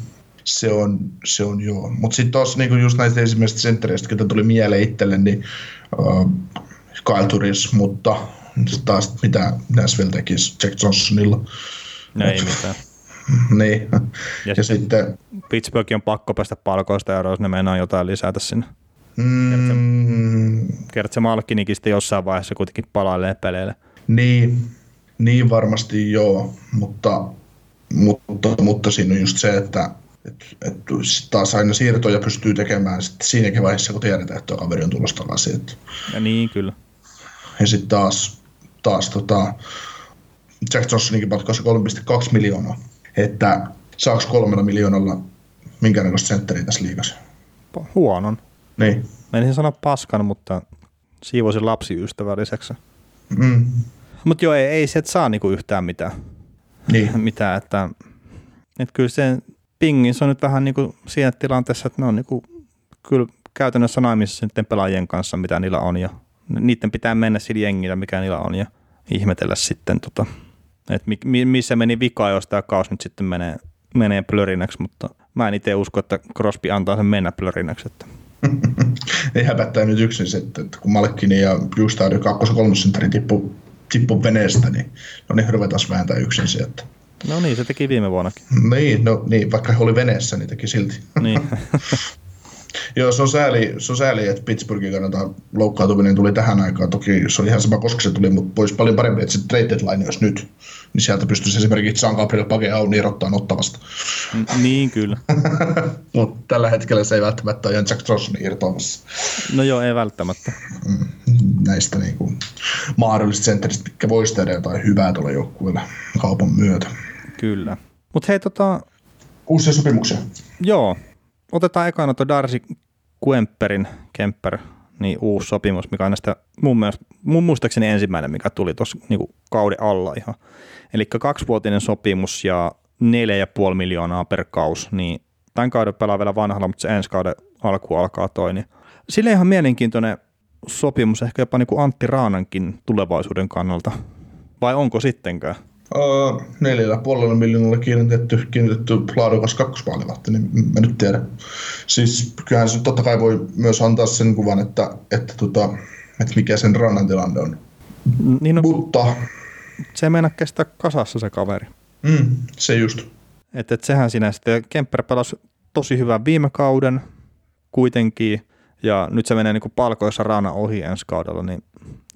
S2: Se on, se on joo. Mutta sitten tuossa niinku just näistä ensimmäisistä senttereistä, ketä tuli mieleen itselle, niin uh, Kyle Turris, mutta taas mitä Nashville tekisi Jack Johnsonilla.
S1: No ei mitään.
S2: niin. Ja,
S1: Ja
S2: ja
S1: sitten-
S2: sitten,
S1: Pittsburghin on pakko päästä palkoista eroon, jos ne meinaa jotain lisätä sinne.
S2: mm,
S1: Kerrot se Malkkinikin sitten jossain vaiheessa kuitenkin palailee peleille.
S2: niin, niin varmasti joo, mutta, mutta, mutta siinä on just se, että et, et taas aina siirtoja pystyy tekemään sit siinäkin vaiheessa, kun tiedetään, että tuo kaveri on tulossa takaisin.
S1: Ja niin kyllä.
S2: Ja sitten taas, taas tota, Jack Johnsoninkin palkkasi 3,2 miljoonaa. Että saako kolmella miljoonalla minkäännäköistä sentteriä tässä liigassa?
S1: Huonon.
S2: Niin.
S1: Menisin sanoa paskan, mutta siivoisin lapsiystävälliseksi.
S2: Mm.
S1: Mutta joo, ei, ei sieltä saa niinku yhtään mitään.
S2: Niin.
S1: mitään että, että kyllä se Pingis on nyt vähän niinku siinä tilanteessa, että ne on niinku, kyllä käytännössä naimissa sitten pelaajien kanssa, mitä niillä on ja niiden pitää mennä sillä jengillä, mikä niillä on ja ihmetellä sitten, tota, että mi, mi- missä meni vika, jos tämä kaus nyt sitten menee, menee plörinäksi, mutta mä en itse usko, että Crosby antaa sen mennä plörinäksi. Että.
S2: Ei häpättää nyt yksin se, että kun Malkkini ja Justad kakkos- ja kolmosentterin tippu, tippu veneestä, niin no niin hirveä taas vääntää yksin se, että
S1: No niin, se teki viime vuonnakin.
S2: Niin, no niin, vaikka he oli veneessä, niin teki silti.
S1: Niin.
S2: Joo, se on, sääli, se on sääli, että Pittsburghin kannalta loukkaantuminen tuli tähän aikaan. Toki se oli ihan sama, koska se tuli, mutta olisi paljon parempi, että se trade deadline olisi nyt. Niin sieltä pystyisi esimerkiksi San Gabriel Pageau irrottaa ottavasta.
S1: niin, kyllä.
S2: mutta tällä hetkellä se ei välttämättä ole Jack Johnson irtoamassa.
S1: No joo, ei välttämättä.
S2: Mm, näistä niin kuin, mahdollisista sentteristä, mitkä voisi tehdä jotain hyvää tuolla joukkueella kaupan myötä.
S1: Kyllä. Mutta hei, tota...
S2: Uusia sopimuksia.
S1: Joo. Otetaan ekana tuo Darcy Kemperin, Kemper, niin uusi sopimus, mikä on näistä mun, mielestä, mun muistaakseni ensimmäinen, mikä tuli tuossa niinku kauden alla ihan. Eli kaksivuotinen sopimus ja 4,5 miljoonaa per kaus, niin tämän kauden pelaa vielä vanhalla, mutta se ensi kauden alku alkaa toi, niin sille ihan mielenkiintoinen sopimus ehkä jopa niin kuin Antti Raanankin tulevaisuuden kannalta. Vai onko sittenkään?
S2: Neljällä puolella miljoonalla kiinnitetty, kiinnitetty laadukas kakkosmaalivahti, niin mä nyt tiedän. Siis kyllähän se totta kai voi myös antaa sen kuvan, että, että, tota, että mikä sen rannan tilanne on.
S1: Niin no,
S2: Mutta...
S1: Se ei kestää kasassa se kaveri.
S2: Mm, se just.
S1: Että et sehän sinä sitten, Kemper pelasi tosi hyvän viime kauden kuitenkin, ja nyt se menee niin kuin palkoissa Raana ohi ensi kaudella, niin,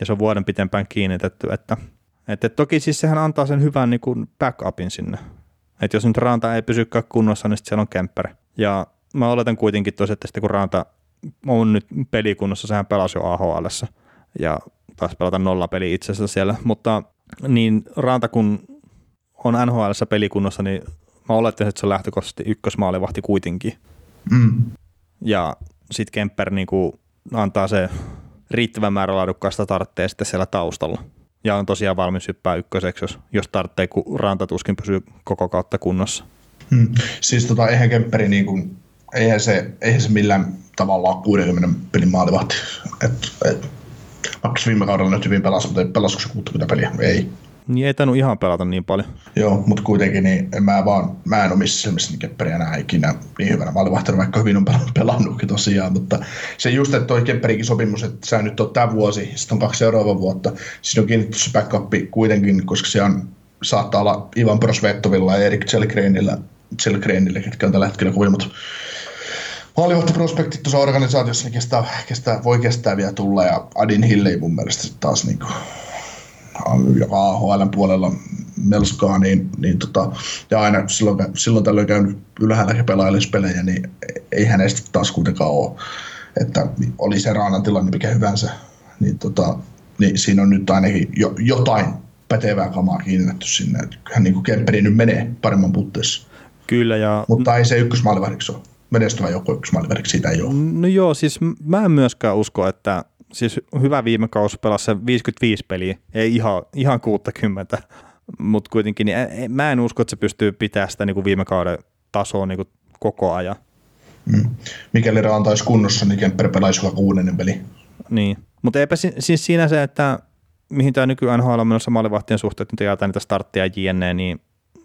S1: ja se on vuoden pitempään kiinnitetty, että et, et toki siis sehän antaa sen hyvän niin kuin backupin sinne. Että jos nyt Ranta ei pysykään kunnossa, niin sitten siellä on Kemper. Ja mä oletan kuitenkin tosiaan, että sitten kun Ranta on nyt pelikunnossa, sehän pelasi jo AHL ja taas pelata nolla peli itse asiassa siellä, mutta niin Ranta kun on NHL pelikunnossa, niin mä olettaisin, että se on lähtökohtaisesti ykkösmaalivahti kuitenkin.
S2: Mm.
S1: Ja sitten Kemper niin antaa se riittävän määrä laadukkaasta tarvitsee sitten siellä taustalla. Ja on tosiaan valmis hyppää ykköseksi, jos, jos tarvitsee, kun rantatuskin pysyy koko kautta kunnossa.
S2: Mm. Siis tota, eihän Kemperi niin kuin, eihän se, eihän se millään tavalla ole 60 pelin maalivahti. Et, et, viime kaudella nyt hyvin pelasi, mutta pelasiko se 60 peliä? Ei.
S1: Niin ei tainnut ihan pelata niin paljon.
S2: Joo, mutta kuitenkin niin mä, vaan, mä en omissa silmissä niin Kemperiä enää ikinä niin hyvänä maalivahtina, vaikka hyvin on pelannutkin tosiaan, mutta se just, että toi Kemperikin sopimus, että sä nyt on tämä vuosi, sitten on kaksi seuraavaa vuotta, siinä on kiinnitetty se backup kuitenkin, koska se on, saattaa olla Ivan Prosvettovilla ja Erik Selgrenillä, Selgrenillä, ketkä on tällä hetkellä kovimmat maalivahtiprospektit tuossa organisaatiossa, niin kestää, kestää, voi kestää vielä tulla, ja Adin Hill ei mun mielestä taas niin kuin, joka AHL puolella melskaa, niin, niin tota, ja aina silloin, silloin tällöin käynyt ylhäällä pelailisi pelejä, niin ei hänestä taas kuitenkaan ole. Että oli se raanan tilanne mikä hyvänsä, niin, tota, niin siinä on nyt ainakin jo, jotain pätevää kamaa kiinnitetty sinne. Että hän niin kuin Kemperi nyt menee paremman puutteessa.
S1: Kyllä. Ja...
S2: Mutta ei se ykkösmaalivahdiksi ole. Menestyvä joku ykkösmaalivahdiksi siitä ei ole.
S1: No joo, siis mä en myöskään usko, että siis hyvä viime kausi pelasi 55 peliä, ei ihan, ihan 60, mutta kuitenkin niin mä en usko, että se pystyy pitämään sitä niin kuin viime kauden tasoa niin kuin koko ajan.
S2: Mm. Mikäli Raanta olisi kunnossa, niin Kemper pelaisi joka kuudennen peli.
S1: Niin, mutta eipä si- siis siinä se, että mihin tämä nykyään NHL on menossa maalivahtien suhteen, että nyt jaetaan niitä startteja jne, niin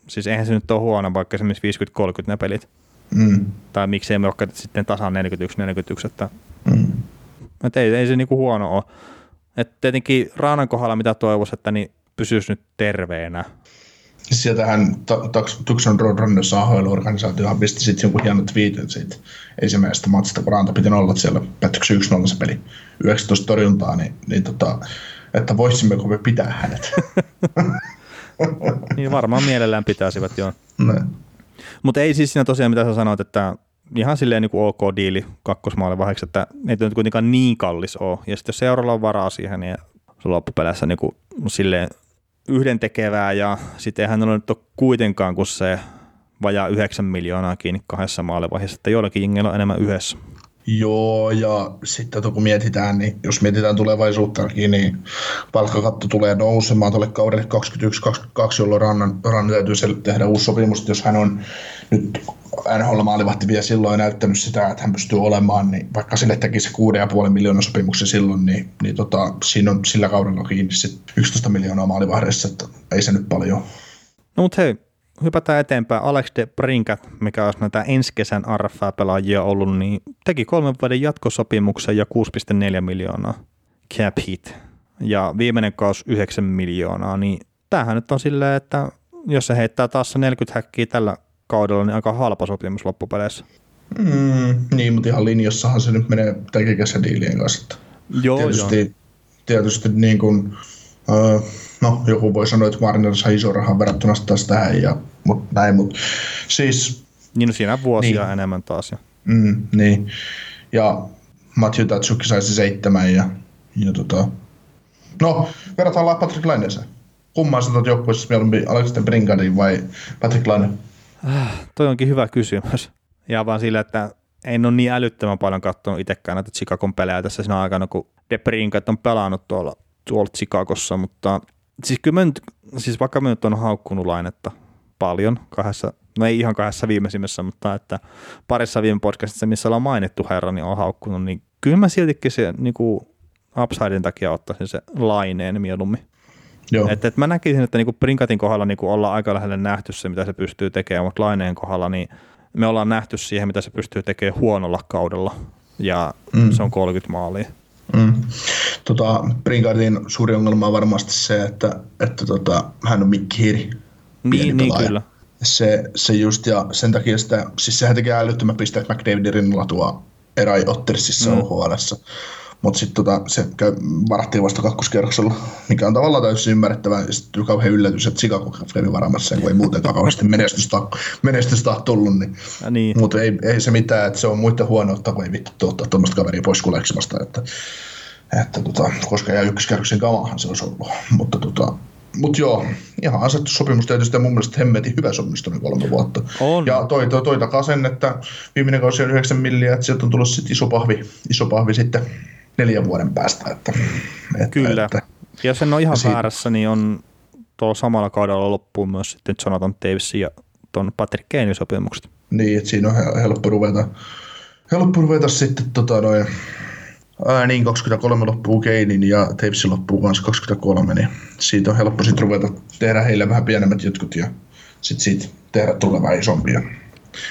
S1: siis eihän se nyt ole huono, vaikka esimerkiksi 50-30 ne pelit.
S2: Mm.
S1: Tai miksei me vaikka sitten tasan 41-41, että mm. Et ei, ei se niinku huono ole. Et tietenkin Raanan kohdalla mitä toivoisi, että niin pysyisi nyt terveenä.
S2: Sieltähän Tucson Roadrunners AHL-organisaatiohan pisti sitten jonkun hienon tweetin siitä ensimmäisestä matsista, kun Ranta piti olla siellä päättyykö 1-0 se peli 19 torjuntaa, niin, niin tota, että voisimmeko me pitää hänet.
S1: niin varmaan mielellään pitäisivät, joo. Mutta ei siis siinä tosiaan, mitä sä sanoit, että ihan silleen niin kuin ok diili kakkosmaalivahdeksi, että ei nyt kuitenkaan niin kallis ole. Ja sitten jos seuralla on varaa siihen, niin se on loppupeleissä niin kuin silleen yhdentekevää ja sitten eihän ole nyt ole kuitenkaan kuin se vajaa 9 miljoonaa kiinni kahdessa maalivaiheessa, että joillakin jengeillä on enemmän yhdessä.
S2: Joo, ja sitten kun mietitään, niin jos mietitään tulevaisuuttakin, niin palkkakatto tulee nousemaan tuolle kaudelle 21-22, jolloin Rannan, Rannan täytyy tehdä uusi sopimus, jos hän on nyt NHL-maalivahti vielä silloin näyttänyt sitä, että hän pystyy olemaan, niin vaikka sille tekisi 6,5 miljoonaa sopimuksen silloin, niin, niin tota, siinä on sillä kaudella kiinni sit 11 miljoonaa maalivahdessa, että ei se nyt paljon.
S1: No mutta hei, hypätään eteenpäin. Alex de Brinkat, mikä olisi näitä ensi kesän RFA-pelaajia ollut, niin teki kolmen vuoden jatkosopimuksen ja 6,4 miljoonaa cap hit. Ja viimeinen kausi 9 miljoonaa, niin tämähän nyt on silleen, että jos se heittää taas 40 häkkiä tällä kaudella, niin aika halpa sopimus loppupeleissä.
S2: Mm, niin, mutta ihan linjassahan se nyt menee tekikässä diilien kanssa.
S1: Joo,
S2: tietysti,
S1: joo.
S2: tietysti niin kuin, öö, no joku voi sanoa, että Mariners saa iso rahaa verrattuna taas tähän, ja, mut näin, mutta siis...
S1: Niin no siinä vuosia
S2: Niin.
S1: enemmän taas. Ja.
S2: Mm, niin, ja Matthew Tatsuki saisi seitsemän, ja, ja tota, no, verrataan Patrick Laineeseen. Kumman sä joukkueessa mieluummin Alex de Brinkardin vai Patrick Laine?
S1: Toi onkin hyvä kysymys. Ja vaan sillä, että en ole niin älyttömän paljon katsonut itsekään näitä Chicagon pelejä tässä siinä aikana, kun De Brinkat on pelannut tuolla, tuolla Chicagossa, mutta siis kyllä mä nyt, siis vaikka mä nyt on haukkunut lainetta paljon kahdessa, no ei ihan kahdessa viimeisimmässä, mutta että parissa viime podcastissa, missä ollaan mainittu herra, niin on haukkunut, niin kyllä mä siltikin se niin kuin upsidein takia ottaisin se laineen mieluummin.
S2: Joo,
S1: Että, että mä näkisin, että niinku Brinkatin kohdalla niinku ollaan aika lähellä nähty se, mitä se pystyy tekemään, mutta Laineen kohdalla niin me ollaan nähty siihen, mitä se pystyy tekemään huonolla kaudella, ja mm. se on 30 maalia.
S2: Mm. Tota, Brinkardin suuri ongelma on varmasti se, että, että tota, hän on mikkihiiri. pieni
S1: Niin, niin kyllä.
S2: Se, se just, ja sen takia sitä, siis sehän tekee älyttömän pisteet McDavidin rinnalla tuo Erai Ottersissa mm. OHLssä. Mutta sitten tota, se käy, varattiin vasta kakkoskerroksella, mikä on tavallaan täysin ymmärrettävää. Ja sitten kauhean yllätys, että Chicago kävi varamassa kun ei muutenkaan kauheasti menestystä, menestystä ole tullut. Niin.
S1: Ja niin.
S2: Mutta ei, ei, se mitään, että se on muiden huonoutta, kun ei vittu tuottaa tuommoista kaveria pois kuleksimasta. Että, että tota, koska jää ykköskerroksen kamahan se olisi ollut. Mutta tota, mut joo, ihan asettu sopimus tietysti ja mun mielestä hemmetin hyvä sopimus tuli kolme vuotta.
S1: On.
S2: Ja toi, toi, toi takaa sen, että viimeinen kausi on 9 milliä, että sieltä on tullut sitten iso pahvi, iso pahvi sitten neljän vuoden päästä. Että, että,
S1: Kyllä.
S2: Että,
S1: Ja jos en ole ihan
S2: Siinä-
S1: väärässä, niin on tuolla samalla kaudella loppuun myös sitten Jonathan Davisin ja ton Patrick Kanein sopimukset.
S2: Niin, että siinä on hel- helppo ruveta, helppo ruveta sitten tota noin, ää, niin 23 loppuu Keinin ja Tapesi loppuu kanssa 23, niin siitä on helppo sitten ruveta tehdä heille vähän pienemmät jotkut ja sitten siitä tehdä tulla vähän isompia.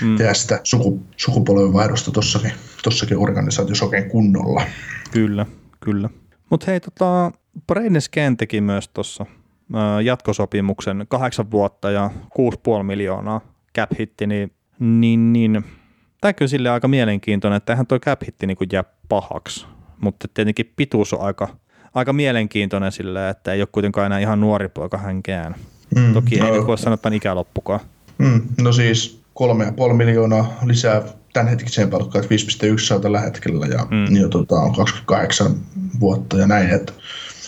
S2: Mm. Tehdä sitä suku, sukupolven vaihdosta tossakin, tossakin organisaatiossa oikein kunnolla.
S1: Kyllä, kyllä. Mutta hei, tota, Braden Scan teki myös tuossa jatkosopimuksen kahdeksan vuotta ja 6,5 miljoonaa cap hitti, niin, niin, niin tämä kyllä sille aika mielenkiintoinen, että eihän toi cap hitti niinku jää pahaksi, mutta tietenkin pituus on aika, aika mielenkiintoinen sille, että ei ole kuitenkaan enää ihan nuori poika hänkään.
S2: Mm,
S1: Toki ei
S2: no,
S1: nyt voi sanoa, on ikäloppukaan.
S2: Mm, no siis kolme ja puoli miljoonaa lisää tämänhetkiseen palkkaan, että 5,1 saa tällä hetkellä ja, mm. ja tota, on 28 vuotta ja näin, että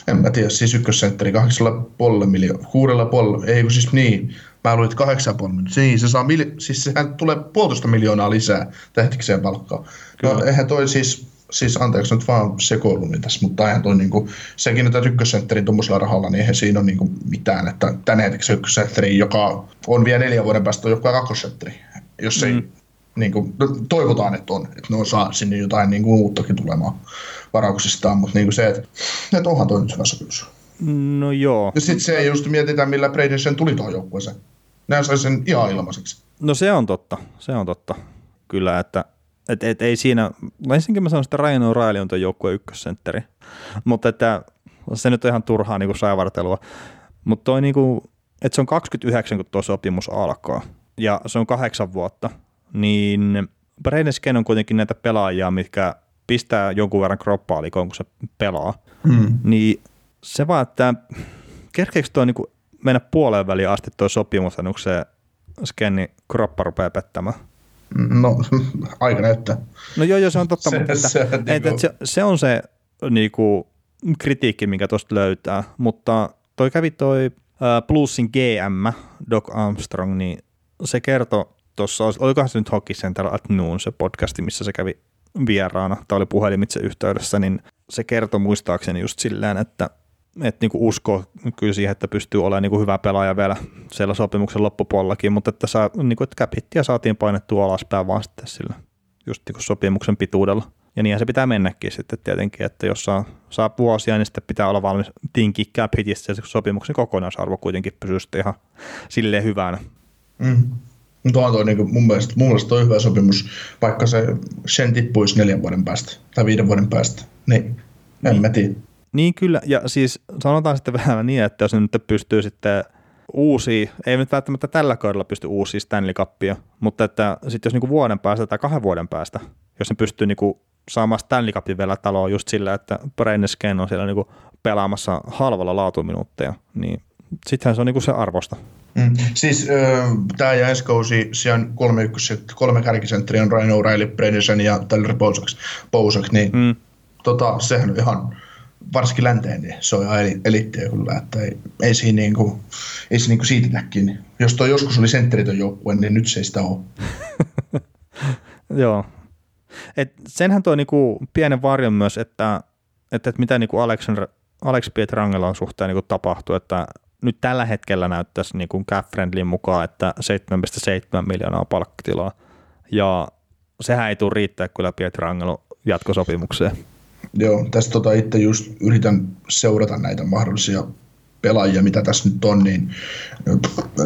S2: en mä tiedä, siis ykkössentteri kahdeksalla puolella miljoonaa, kuudella puolella, ei kun siis niin, mä luin, että kahdeksan puolella miljoonaa, niin se saa, mil, siis sehän tulee puolitoista miljoonaa lisää tämänhetkiseen palkkaan. No eihän toi siis, siis anteeksi nyt vaan sekoiluni tässä, mutta eihän toi niinku, sekin, että ykkössentterin tuommoisella rahalla, niin eihän siinä ole niinku mitään, että tämänhetkisen ykkössentteri, joka on vielä neljän vuoden päästä, on joku kakkosentteri, jos ei,
S1: Mm.
S2: Niin kuin, toivotaan, että on, että ne on saa sinne jotain niin kuin uuttakin tulemaan varauksistaan, mutta niin kuin se, että, että onhan toi nyt hyvä sopimus.
S1: No joo,
S2: Ja sitten se just mietitään, millä Braden sen tuli tuohon joukkueeseen. Nämä sai sen ihan ilmaiseksi.
S1: No se on totta, se on totta. Kyllä, että et, et, ei siinä, no ensinnäkin mä sanon, että Ryan O'Reilly on tuon joukkueen ykkössentteri, mutta että se nyt on ihan turhaa niin saivartelua. Mutta toi niin kuin, että se on 29, kun tuo sopimus alkaa, ja se on kahdeksan vuotta, niin Sken on kuitenkin näitä pelaajia, mitkä pistää jonkun verran kroppaa likoon, kun se pelaa.
S2: Mm.
S1: Niin se vaan, että kerkeekö toi niinku mennä puoleen väliin asti tuo sopimus, kuin se skenni kroppa rupeaa pettämään?
S2: No, aika näyttää.
S1: No joo, joo, se on totta,
S2: Se-
S1: mutta että,
S2: se,
S1: että,
S2: niinku-
S1: se, se, on se niinku, kritiikki, minkä tuosta löytää, mutta toi kävi toi äh, Plusin GM, Doc Armstrong, niin se kertoi tuossa, olikohan se nyt Hockey Center at Noon, se podcasti, missä se kävi vieraana, tai oli puhelimitse yhteydessä, niin se kertoi muistaakseni just silleen, että että niinku uskoo kyllä siihen, että pystyy olemaan niinku hyvä pelaaja vielä siellä sopimuksen loppupuolellakin, mutta että, saa, niinku, että cap hittiä saatiin painettua alaspäin vaan sitten sillä just niinku sopimuksen pituudella. Ja niinhän se pitää mennäkin sitten tietenkin, että jos saa, saa vuosia, niin sitten pitää olla valmis tinkiä cap hitistä sopimuksen kokonaisarvo kuitenkin pysyy sitten ihan silleen hyvänä.
S2: Mm. Mutta on toi, niin mun, mielestä, mun mielestä toi hyvä sopimus, vaikka se sen tippuisi neljän vuoden päästä tai viiden vuoden päästä. Niin, en niin. mä tiedä.
S1: Niin kyllä, ja siis sanotaan sitten vähän niin, että jos nyt pystyy sitten uusi, ei nyt välttämättä tällä kaudella pysty uusi Stanley Cupia, mutta että sitten jos niinku vuoden päästä tai kahden vuoden päästä, jos ne pystyy niinku saamaan Stanley Cupin vielä taloon just sillä, että Brennesken on siellä niinku pelaamassa halvalla laatuminuutteja, niin sittenhän se on niinku se arvosta.
S2: Mm. Siis äh, tämä ja siellä on kolme, kolme kärkisentteri on Ryan O'Reilly, Bredesen ja Tyler Bousak, niin mm. tota, sehän on ihan, varsinkin länteen, niin se on ihan elittiä kyllä, että ei, ei, siinä niinku, ei se niinku siitä kiinni. Jos toi joskus oli sentteritön joukkue, niin nyt se ei sitä ole.
S1: Joo. Et senhän toi niinku pienen varjon myös, että, että, että mitä niinku Alexander, Alex Pietrangelan suhteen niinku tapahtuu, että nyt tällä hetkellä näyttäisi niin kuin Cap Friendlyn mukaan, että 7,7 miljoonaa palkkatilaa. Ja sehän ei tule riittää kyllä Pietrangelo jatkosopimukseen.
S2: Joo, tässä tota itse just yritän seurata näitä mahdollisia pelaajia, mitä tässä nyt on, niin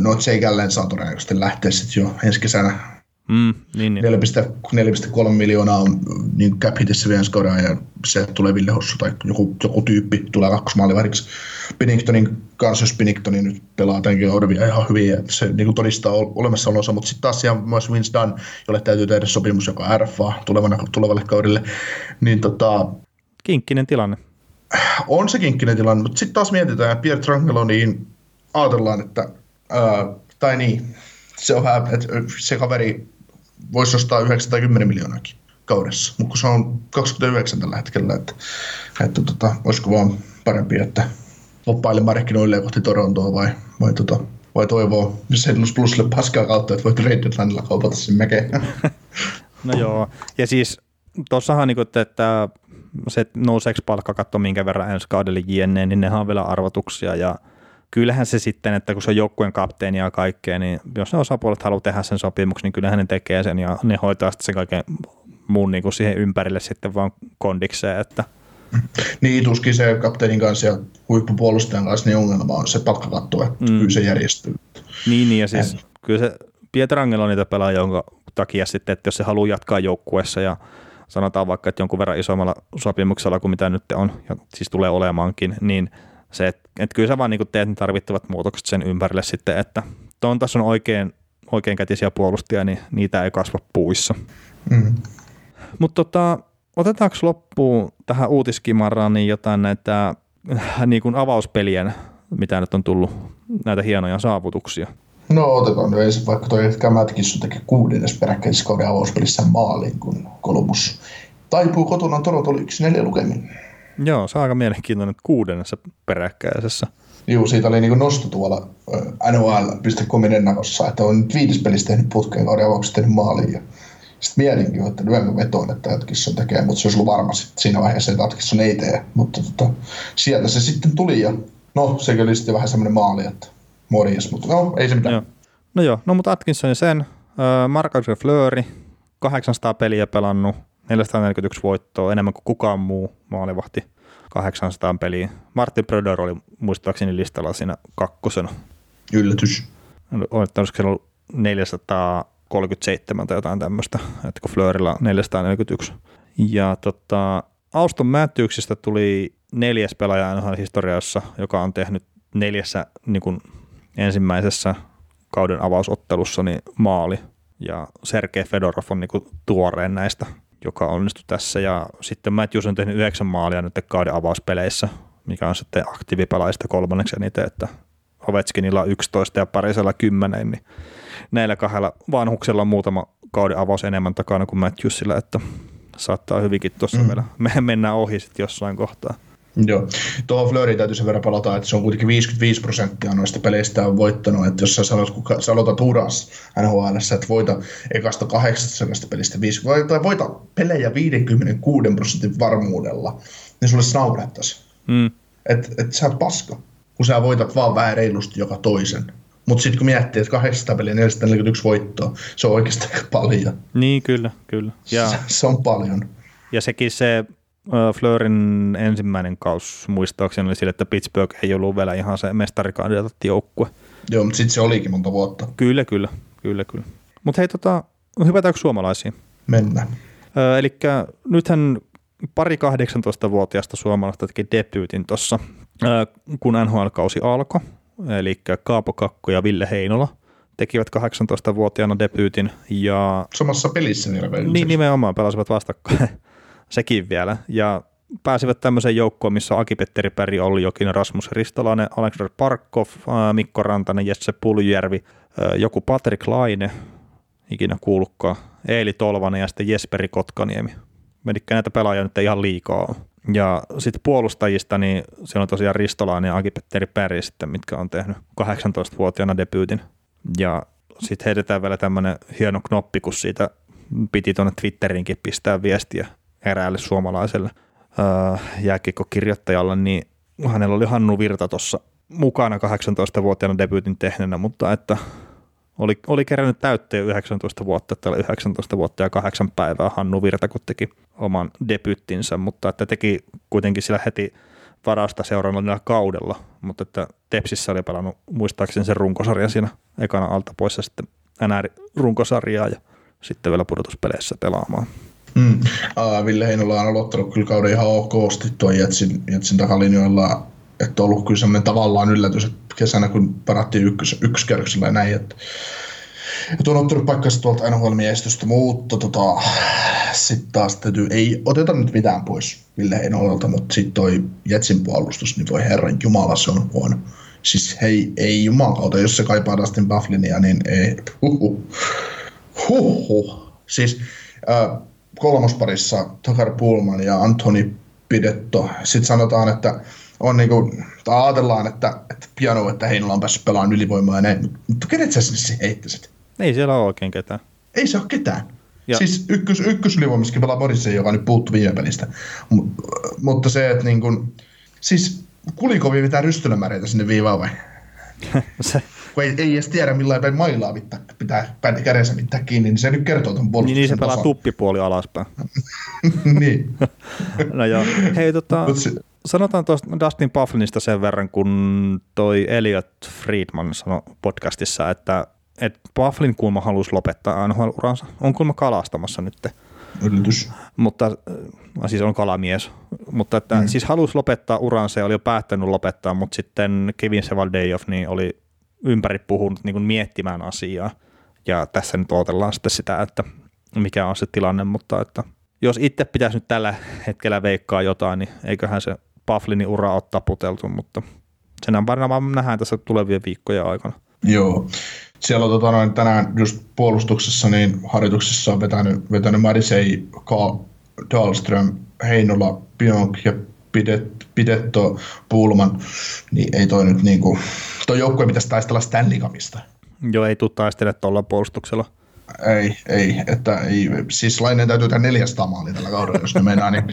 S2: no Jake saa todennäköisesti lähteä sitten jo ensi kesänä
S1: Mm, niin, niin.
S2: 4,3 miljoonaa on niin cap hitissä vielä ja se tulee Ville Hossu tai joku, joku tyyppi tulee kakkosmaalivahdiksi Pinningtonin kanssa, jos Pinningtoni nyt pelaa tämänkin Orvia ihan hyvin ja se niin kuin todistaa olemassaolonsa, mutta sitten taas siellä on myös Vince Dunn, jolle täytyy tehdä sopimus, joka on RFA tulevana, tulevalle kaudelle, niin tota,
S1: Kinkkinen tilanne.
S2: On se kinkkinen tilanne, mutta sitten taas mietitään, että Pierre Trangelo, niin ajatellaan, että ää, tai niin, se on että se kaveri voisi ostaa 9 tai 10 miljoonaakin kaudessa, mutta se on 29 tällä hetkellä, että, että tota, olisiko vaan parempi, että loppaille markkinoille kohti Torontoa vai, vai, tota, vai toivoo Sedlus Plusille paskaa kautta, että voit Red kaupata sen mäkeen.
S1: no joo, ja siis tuossahan niin että, että se nouseeko palkkakatto minkä verran ensi kaudelle jne, niin nehän on vielä arvotuksia ja kyllähän se sitten, että kun se on joukkueen kapteeni ja kaikkea, niin jos ne osapuolet haluaa tehdä sen sopimuksen, niin kyllähän ne tekee sen ja ne hoitaa sitten sen kaiken muun niin kuin siihen ympärille sitten vaan kondikseen, että
S2: niin, tuskin se kapteenin kanssa ja huippupuolustajan kanssa niin ongelma on se palkkakatto, että mm. kyllä se järjestyy.
S1: Niin, niin ja siis en. kyllä se Pietrangelo on niitä pelaajia, jonka takia sitten, että jos se haluaa jatkaa joukkueessa ja sanotaan vaikka, että jonkun verran isommalla sopimuksella kuin mitä nyt on, ja siis tulee olemaankin, niin se, että, että kyllä sä vaan niin teet ne tarvittavat muutokset sen ympärille sitten, että tuon tässä on oikein, oikein kätisiä puolustajia, niin niitä ei kasva puissa. Mm. Mutta tota, otetaanko loppuun tähän uutiskimarraan niin jotain näitä äh, niin kuin avauspelien, mitä nyt on tullut, näitä hienoja saavutuksia?
S2: No otetaan nyt ensin vaikka toi Cam Atkinson teki kuudennes peräkkäisessä kauden avauspelissä maalin, kun Columbus taipuu kotona Toronto 1-4 lukemin.
S1: Joo, se on aika mielenkiintoinen kuudennessa peräkkäisessä.
S2: Joo, siitä oli niin nosto tuolla NHL.comin ennakossa, että on nyt viides pelissä tehnyt putkeen kauden avauksessa tehnyt maaliin. Ja sitten mietinkin, että lyönkö vetoon, että Atkinson tekee, mutta se olisi ollut varma sit siinä vaiheessa, että Atkinson ei tee. Mutta tota, sieltä se sitten tuli ja no, se oli sitten vähän semmoinen maali, että morjes, mutta no, ei se mitään. Joo.
S1: No joo, no mutta Atkinson sen, Marc-Andre Fleury, 800 peliä pelannut, 441 voittoa, enemmän kuin kukaan muu maalivahti 800 peliä. Martin Bröder oli muistaakseni listalla siinä kakkosena.
S2: Yllätys.
S1: Olisiko se ollut 437 tai jotain tämmöistä, että kun Fleurilla 441. Ja tota, Auston Matthewsista tuli neljäs pelaaja NHL historiassa, joka on tehnyt neljässä niin kuin ensimmäisessä kauden avausottelussa niin maali. Ja Sergei Fedorov on niin kuin tuoreen näistä joka onnistui tässä. Ja sitten Matthews on tehnyt yhdeksän maalia nyt kauden avauspeleissä, mikä on sitten aktiivipelaajista kolmanneksi eniten, että Ovechkinilla on 11 ja Parisella 10, niin näillä kahdella vanhuksella on muutama kauden avaus enemmän takana kuin Matthewsilla, että saattaa hyvinkin tuossa mm. vielä. Me mennään ohi sitten jossain kohtaa.
S2: Joo. Tuohon Flöriin täytyy sen verran palata, että se on kuitenkin 55 prosenttia noista peleistä on voittanut, että jos sä sanot, kun sä aloitat uras NHL, että voita ekasta 800 pelistä 5, tai voita pelejä 56 prosentin varmuudella, niin sulle naurettaisi. Mm. Että et sä oot paska, kun sä voitat vaan vähän reilusti joka toisen. Mutta sitten kun miettii, että 800 peliä 441 voittoa, se on oikeasti aika paljon.
S1: Niin, kyllä, kyllä.
S2: Ja, se, se on paljon.
S1: Ja sekin se Fleurin ensimmäinen kaus muistaakseni oli sille, että Pittsburgh ei ollut vielä ihan se mestarikandidaatti joukkue.
S2: Joo, mutta sitten se olikin monta vuotta.
S1: Kyllä, kyllä, kyllä, kyllä. Mutta hei, tota, hypätäänkö suomalaisiin?
S2: Mennään.
S1: Öö, eli nythän pari 18-vuotiaasta suomalaista teki debyytin tuossa, öö, kun NHL-kausi alkoi. Eli Kaapo Kakko ja Ville Heinola tekivät 18-vuotiaana debyytin. Ja...
S2: Samassa pelissä vielä.
S1: Niin, nimenomaan pelasivat vastakkain. Sekin vielä. Ja pääsivät tämmöiseen joukkoon, missä on Aki-Petteri Päri, Olli Jokinen, Rasmus Ristolainen, Alexander Parkov, Mikko Rantanen, Jesse Puljärvi, joku Patrick Laine, ikinä kuullutkaan, Eeli Tolvanen ja sitten Jesperi Kotkaniemi. Menikö näitä pelaajia nyt ihan liikaa Ja sitten puolustajista, niin siellä on tosiaan Ristolainen ja Aki-Petteri Päri sitten, mitkä on tehnyt 18-vuotiaana debyytin. Ja sitten heitetään vielä tämmöinen hieno knoppi, kun siitä piti tuonne Twitterinkin pistää viestiä eräälle suomalaiselle – äh, jääkiekkokirjoittajalle, niin hänellä oli Hannu Virta tuossa mukana 18-vuotiaana debyytin tehneenä, mutta että oli, oli kerännyt täytteen 19 vuotta, että oli 19 vuotta ja kahdeksan päivää Hannu Virta, kun teki oman debyyttinsä, mutta että teki kuitenkin sillä heti varasta seuraavalla kaudella, mutta että Tepsissä oli pelannut muistaakseni sen runkosarjan siinä ekana alta pois ja sitten enää runkosarjaa ja sitten vielä pudotuspeleissä pelaamaan.
S2: Mm. Uh, Ville Heinola on aloittanut kyllä kauden ihan okosti tuo Jetsin, Jetsin takalinjoilla, että on ollut kyllä semmoinen tavallaan yllätys, että kesänä kun parattiin ykkös, ykköskerroksella ja näin, että, että on ottanut paikkansa tuolta NHL-miehistöstä, mutta tota, sitten taas täytyy, ei oteta nyt mitään pois Ville Heinolalta, mutta sitten toi Jetsin puolustus, niin voi herran jumala, se on huono. Siis hei, ei jumalauta, jos se kaipaa Dustin Bufflinia, niin ei, huhhuh. Huhhuh. Siis äh, kolmosparissa Takar Pullman ja Antoni Pidetto. Sitten sanotaan, että on niinku, tai ajatellaan, että, että piano, että Heinola on päässyt pelaamaan ylivoimaa ja näin, mutta kenet sä sinne heittäisit?
S1: Ei siellä ole oikein ketään.
S2: Ei se ole ketään. Ja. Siis ykkös, ykkösylivoimassakin pelaa Boris, joka nyt puuttu viime pelistä. M- mutta se, että niin kuin, siis Kulikovi pitää rystylämäreitä sinne viivaan vai? se, kun ei, ei edes tiedä millainen päin mailaa pitää, pitää kädessä pitää kiinni, niin se nyt kertoo tuon puolustuksen
S1: Niin, niin se pelaa tuppipuoli alaspäin.
S2: niin.
S1: no joo. Hei, tota, sanotaan tuosta Dustin Bufflinista sen verran, kun toi Elliot Friedman sanoi podcastissa, että että Bufflin kulma halusi lopettaa NHL-uransa. On kulma kalastamassa nyt.
S2: Yllätys.
S1: Mutta, äh, siis on kalamies, mutta että mm. siis halusi lopettaa uransa ja oli jo päättänyt lopettaa, mutta sitten Kevin Sevaldejoff niin oli ympäri puhunut niin kuin miettimään asiaa. Ja tässä nyt odotellaan sitten sitä, että mikä on se tilanne, mutta että jos itse pitäisi nyt tällä hetkellä veikkaa jotain, niin eiköhän se Paflinin ura ole taputeltu, mutta sen varmaan nähdään tässä tulevien viikkojen aikana.
S2: Joo. Siellä on tota, noin, tänään just puolustuksessa niin harjoituksissa on vetänyt, vetänyt Marisei, K. Dahlström, Heinola, Pionk ja Pidet, Pidetto, Puulman, niin ei toi nyt niinku, toi joukkue pitäisi taistella Stanley Cupista.
S1: Joo, ei tule taistele tuolla puolustuksella.
S2: Ei, ei, että ei, siis Laineen täytyy tehdä 400 maalia tällä kaudella, jos ne meinaa, niin,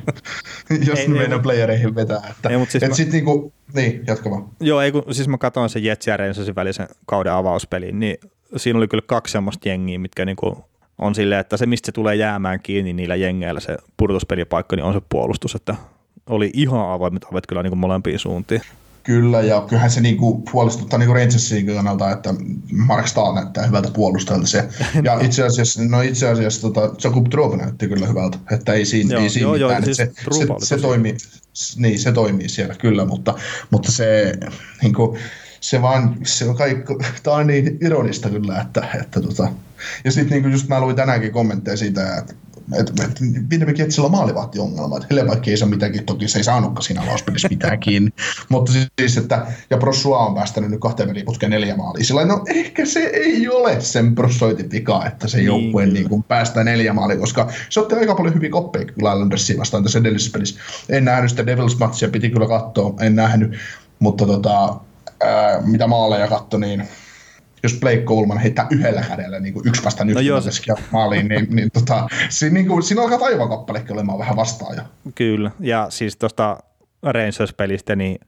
S2: jos ei, ne meinaa playereihin vetää. Että, ei, mutta siis et mä, sit niinku, niin, jatka vaan.
S1: Joo, ei, kun, siis mä katsoin sen Jets ja välisen kauden avauspeliin, niin siinä oli kyllä kaksi semmoista jengiä, mitkä niinku on silleen, että se mistä se tulee jäämään kiinni niillä jengeillä se pudotuspelipaikka, niin on se puolustus, että oli ihan avoimet ovet kyllä niin kuin molempiin suuntiin.
S2: Kyllä, ja kyllähän se niinku huolestuttaa niinku Rangersin kannalta, että Mark Stahl näyttää hyvältä puolustajalta se. Ja itse asiassa, no itse asiassa tota, Jakub Drop näytti kyllä hyvältä, että ei siinä, joo, ei siinä joo, mitään. Joo, siis se, se, se, toimii, niin, se toimii siellä kyllä, mutta, mutta se, niinku, se vaan, se on kaikki, tää on niin ironista kyllä, että, että tota, ja sitten niinku just mä luin tänäänkin kommentteja siitä, että että et, Winnipeg Jetsillä on maalivahtiongelma, että vaikka ei saa mitäänkin, toki se ei saanutkaan siinä lauspelissä mitään kiinni, mutta siis, että, ja Prossua on päästänyt nyt kahteen väliin putkeen neljä maalia, sillä no ehkä se ei ole sen Prossoitin vika, että se niin, joukkue niin, niin päästää neljä maalia, koska se otti aika paljon hyviä koppeja kyllä Islandersiin vastaan tässä edellisessä pelissä. En nähnyt sitä Devils-matsia, piti kyllä katsoa, en nähnyt, mutta tota, ää, mitä maaleja katto, niin jos Blake Coleman heittää yhdellä kädellä niin kuin yksi vastaan no yksi maaliin, niin, niin tota, siinä, niin kuin, siinä alkaa taivaankappalekin olemaan vähän vastaaja.
S1: Kyllä, ja siis tuosta Rangers-pelistä, niin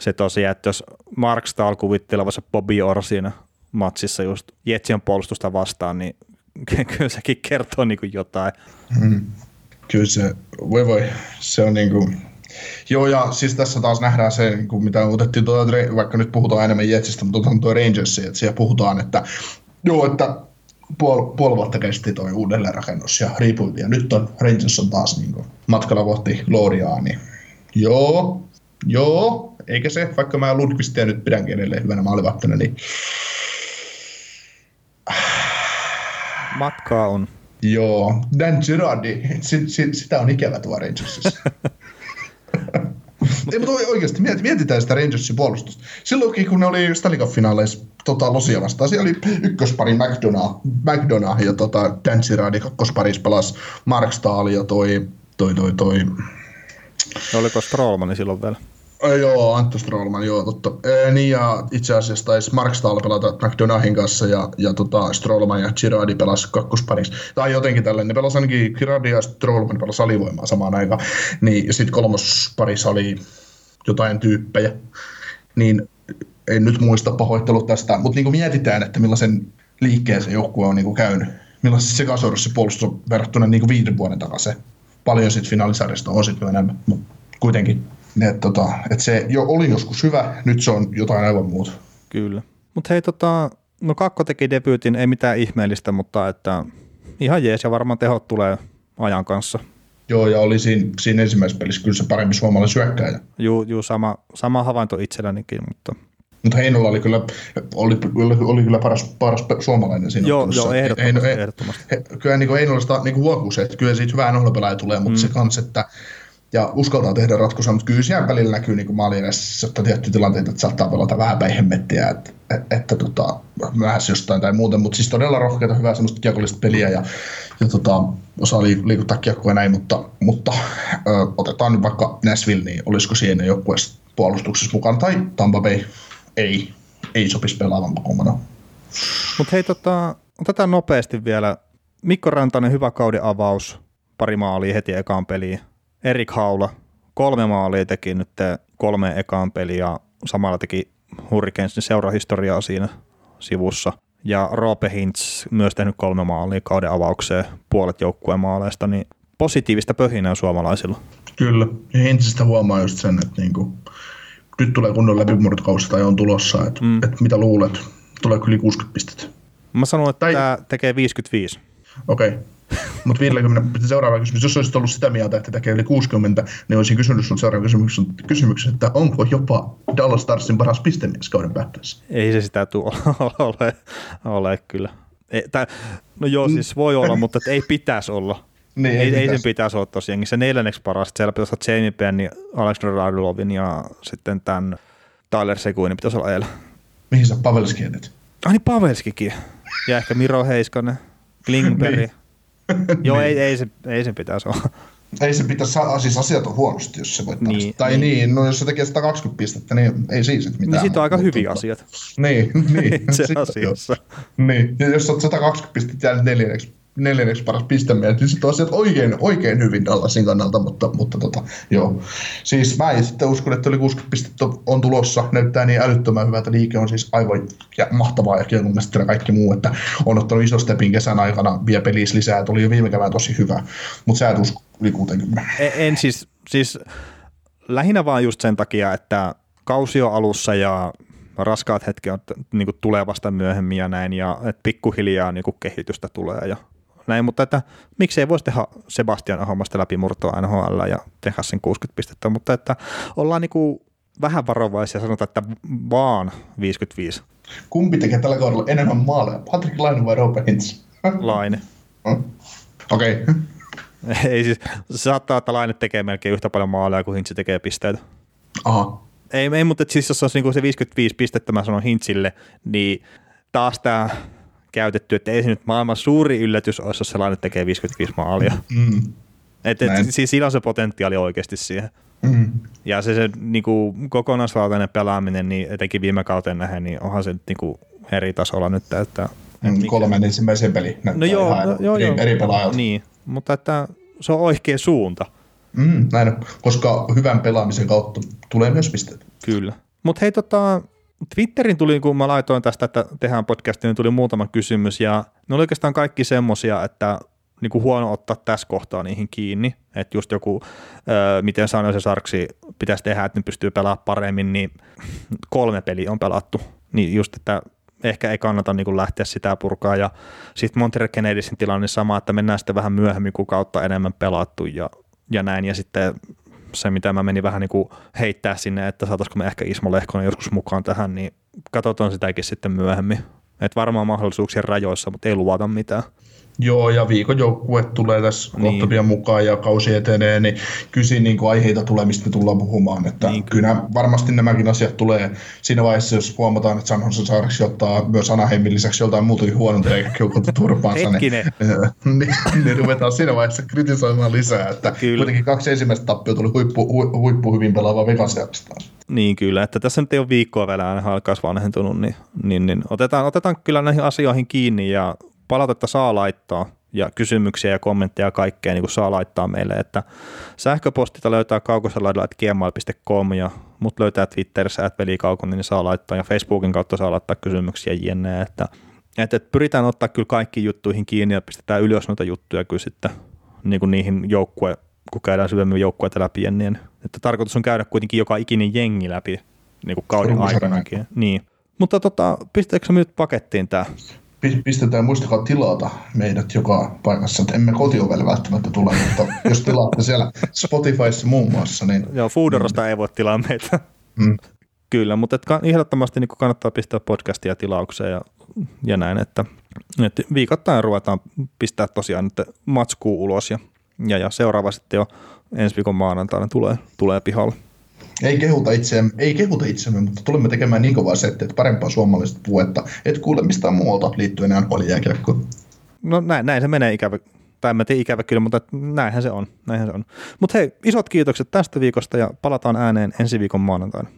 S1: se tosiaan, että jos Mark Stahl kuvittelevassa Bobby Orr siinä matsissa just Jetsien puolustusta vastaan, niin kyllä sekin kertoo niin kuin jotain.
S2: Hmm. Kyllä se, voi voi, se on niin kuin, Joo, ja siis tässä taas nähdään se, niin kuin mitä otettiin, tuota, vaikka nyt puhutaan enemmän Jetsistä, mutta otetaan tuo Rangersia, että siellä puhutaan, että joo, että puoli, puoli vuotta kesti tuo uudelleenrakennus ja riipuitin, ja nyt on Rangers on taas niin kuin, matkalla kohti Gloriaa, niin joo, joo, eikä se, vaikka mä Lundqvistia nyt pidänkin edelleen hyvänä maalivahtina, niin
S1: Matkaa on.
S2: Joo, Dan Girardi, si, si, sitä on ikävä tuo Rangersissa. Ei, mutta oikeasti miet, mietitään sitä Rangersin puolustusta. Silloinkin, kun ne oli Stanley Cup-finaaleissa tota, Losia vastaan, siellä oli ykköspari McDonough, McDonough ja tota, Dan Girardi, kakkosparissa pelasi Mark Stahl ja toi, toi, toi, toi,
S1: Oliko Strollmani silloin vielä?
S2: Joo, Antto Strollman, joo, totta. E, niin ja itse asiassa taisi Mark Stahl pelata McDonaghin kanssa ja, ja tota, Strollman ja Girardi pelasi kakkosparissa. Tai jotenkin tällainen, ne pelasi ainakin Girardi ja Strollman pelasi alivoimaa samaan aikaan. Niin, sitten kolmosparissa oli jotain tyyppejä. Niin en nyt muista pahoittelut tästä, mutta niin mietitään, että millaisen liikkeen se joukkue on niin käynyt. Millaisessa sekasorissa puolustus on verrattuna niin viiden vuoden takaisin. Paljon sitten finaalisarjasta on sitten enemmän, mutta kuitenkin et, tota, et se jo oli joskus hyvä, nyt se on jotain aivan muuta.
S1: Kyllä. Mutta hei, tota, no Kakko teki debyytin, ei mitään ihmeellistä, mutta että ihan jees ja varmaan tehot tulee ajan kanssa.
S2: Joo, ja oli siinä, siinä ensimmäisessä pelissä kyllä se paremmin suomalainen syökkäjä.
S1: Joo, juu sama, sama havainto itsellänikin, mutta...
S2: Mutta Heinola oli kyllä, oli, oli, oli kyllä paras, paras suomalainen siinä
S1: Joo, joo ehdottomasti. Heino, ehdottomasti.
S2: He, kyllä niin Heinolasta niin huokuu se, että kyllä siitä hyvää nohdopelaaja tulee, mutta mm. se kans, että ja uskaltaa tehdä ratkaisuja, mutta kyllä siellä välillä näkyy niin maali edessä, että tietty tilanteita, että saattaa pelata vähän päin hemmettiä, että, että, että tota, myöhässä jostain tai muuten, mutta siis todella rohkeita, hyvää semmoista kiekollista peliä ja, ja tota, osaa liikuttaa kiekkoa näin, mutta, mutta ö, otetaan nyt vaikka Nashville, niin olisiko siinä joukkueessa puolustuksessa mukana, tai Tampa Bay ei, ei sopisi pelaavan pakomana.
S1: Mutta hei, tota, otetaan nopeasti vielä. Mikko Rantanen, hyvä kauden avaus, pari maalia heti ekaan peliin Erik Haula, kolme maalia teki nyt kolme ekaan peliä ja samalla teki Hurricanesin seurahistoriaa siinä sivussa. Ja Roope Hintz myös tehnyt kolme maalia kauden avaukseen puolet joukkueen maaleista, niin positiivista pöhinää suomalaisilla.
S2: Kyllä, ja Hintzistä huomaa just sen, että niinku, nyt tulee kunnon läpimurtokausi tai on tulossa, että mm. et mitä luulet, tulee yli 60 pistettä.
S1: Mä sanon, että tai... tämä tekee 55.
S2: Okei, okay. Mutta 50, seuraava kysymys, jos olisit ollut sitä mieltä, että tekee yli 60, niin olisin kysynyt sinulta seuraava kysymyksen, kysymyksen, että onko jopa Dallas Starsin paras pistemies kauden päättäessä?
S1: Ei se sitä tule ole, ole kyllä. Ei, tää, no joo, mm. siis voi olla, mutta ei pitäisi olla. Niin, ei, ei, ei sen pitäisi olla tosiaan. Se neljänneksi paras, siellä pitäisi olla Jamie Penn, Alexander Radulovin ja sitten tämän Tyler Seguinin pitäisi olla ajalla.
S2: Mihin sä Pavelski edet?
S1: Ai niin Pavelskikin. Ja ehkä Miro Heiskanen, Klingberg. niin. Joo, ei, ei, se, ei sen pitäisi olla.
S2: Ei se pitäisi, siis asiat on huonosti, jos se voittaa. Niin, tai niin. niin, no jos se tekee 120 pistettä, niin ei siis mitään.
S1: Niin sit on aika hyviä asiat.
S2: Niin, niin.
S1: se asiassa.
S2: Niin, ja jos olet 120 pistettä jäänyt neljänneksi neljänneksi paras pistemies, niin sitten asiat oikein, oikein hyvin Dallasin kannalta, mutta, mutta tota, joo. Siis mä en sitten uskon, että yli 60 pistettä on tulossa, näyttää niin älyttömän hyvältä, liike on siis aivan ja mahtavaa ja mun mielestä kaikki muu, että on ottanut iso stepin kesän aikana vie pelissä lisää, tuli jo viime kevään tosi hyvä, mutta sä et usko yli 60.
S1: En, en siis, siis lähinnä vaan just sen takia, että kausi on alussa ja raskaat hetket on, niin tulee vasta myöhemmin ja näin, ja että pikkuhiljaa niin kehitystä tulee ja näin, mutta että miksei voisi tehdä Sebastian Ahomasta läpimurtoa NHL ja tehdä sen 60 pistettä, mutta että ollaan niin kuin vähän varovaisia sanotaan, että vaan 55.
S2: Kumpi tekee tällä kaudella enemmän maaleja, Patrick Laine vai Robert Hintz?
S1: Laine.
S2: Hmm? Okei. Okay.
S1: Ei siis, saattaa, että Laine tekee melkein yhtä paljon maaleja kuin Hintz tekee pisteitä.
S2: Aha.
S1: Ei, ei mutta siis jos olisi niin se 55 pistettä, mä sanon Hintzille, niin taas tämä käytetty, että ei se nyt maailman suuri yllätys olisi, jos sellainen tekee 55 maalia. Mm. Et, et, siis sillä on se potentiaali oikeasti siihen. Mm. Ja se, se niin kuin, kokonaisvaltainen pelaaminen, niin etenkin viime kauteen nähden, niin onhan se niin kuin, eri tasolla nyt. Että,
S2: mm, kolmen ensimmäisen peli
S1: no joo,
S2: ihan
S1: no, joo,
S2: eri,
S1: joo.
S2: eri pelaajalta.
S1: Niin, mutta että se on oikea suunta.
S2: Mm, näin, koska hyvän pelaamisen kautta tulee myös pisteet.
S1: Kyllä. Mutta hei, tota, Twitterin tuli, kun mä laitoin tästä, että tehdään podcastia, niin tuli muutama kysymys, ja ne oli oikeastaan kaikki semmosia, että niin kuin huono ottaa tässä kohtaa niihin kiinni, että just joku, öö, miten sanoin se Sarksi pitäisi tehdä, että ne pystyy pelaamaan paremmin, niin kolme peliä on pelattu, niin just, että ehkä ei kannata niin kuin lähteä sitä purkaa. Ja sitten Montreal Canadiensin tilanne sama, että mennään sitten vähän myöhemmin, kun kautta enemmän pelattu ja, ja näin. Ja sitten se, mitä mä menin vähän niin kuin heittää sinne, että saataisiko me ehkä Ismo Lehkonen joskus mukaan tähän, niin katsotaan sitäkin sitten myöhemmin. Että varmaan mahdollisuuksien rajoissa, mutta ei luvata mitään.
S2: Joo, ja viikon joukkue tulee tässä niin. kohta pian mukaan ja kausi etenee, niin kysin niin aiheita tulee, mistä me tullaan puhumaan. Että niin. Kyllä varmasti nämäkin asiat tulee siinä vaiheessa, jos huomataan, että San Jose Sharks ottaa myös Anaheimin lisäksi joltain muutakin huononta eikä keukota turpaansa, niin, niin, niin, ruvetaan siinä vaiheessa kritisoimaan lisää. Että kyllä. kuitenkin kaksi ensimmäistä tappia tuli huippu, hu, huippu hyvin pelaava Vegasia vastaan.
S1: Niin kyllä, että tässä nyt ei ole viikkoa vielä aina alkaisi vanhentunut, niin, niin, niin otetaan, otetaan kyllä näihin asioihin kiinni ja palautetta saa laittaa ja kysymyksiä ja kommentteja ja kaikkea niin kuin saa laittaa meille, että sähköpostita löytää kaukosalaidalla.gmail.com ja mut löytää Twitterissä at niin saa laittaa ja Facebookin kautta saa laittaa kysymyksiä jne, että, että, että pyritään ottaa kyllä kaikki juttuihin kiinni ja pistetään ylös noita juttuja kyllä sitten niin kuin niihin joukkue, kun käydään syvemmin joukkueita läpi, niin että tarkoitus on käydä kuitenkin joka ikinen jengi läpi niin kuin kauden aikanakin. Niin. Mutta tota, pistetäänkö nyt pakettiin tämä
S2: pistetään, muistakaa tilata meidät joka paikassa, että emme kotiovelle välttämättä tule, mutta jos tilaatte siellä Spotifyssa muun muassa, niin...
S1: Joo, Foodorosta ei voi tilaa meitä. Mm. Kyllä, mutta et ehdottomasti niin kannattaa pistää podcastia tilaukseen ja, ja näin, että, että viikoittain ruvetaan pistää tosiaan nyt matskuu ulos ja, ja, ja seuraava sitten jo ensi viikon maanantaina tulee, tulee pihalle.
S2: Ei kehuta itseämme, ei kehuta itseämme, mutta tulemme tekemään niin kovaa settiä, että parempaa suomalaista puhetta et kuule mistään muualta liittyen nhl
S1: No näin, näin se menee ikävä, tai en tiedä ikävä kyllä, mutta näinhän se on. Näinhän se on. Mutta hei, isot kiitokset tästä viikosta ja palataan ääneen ensi viikon maanantaina.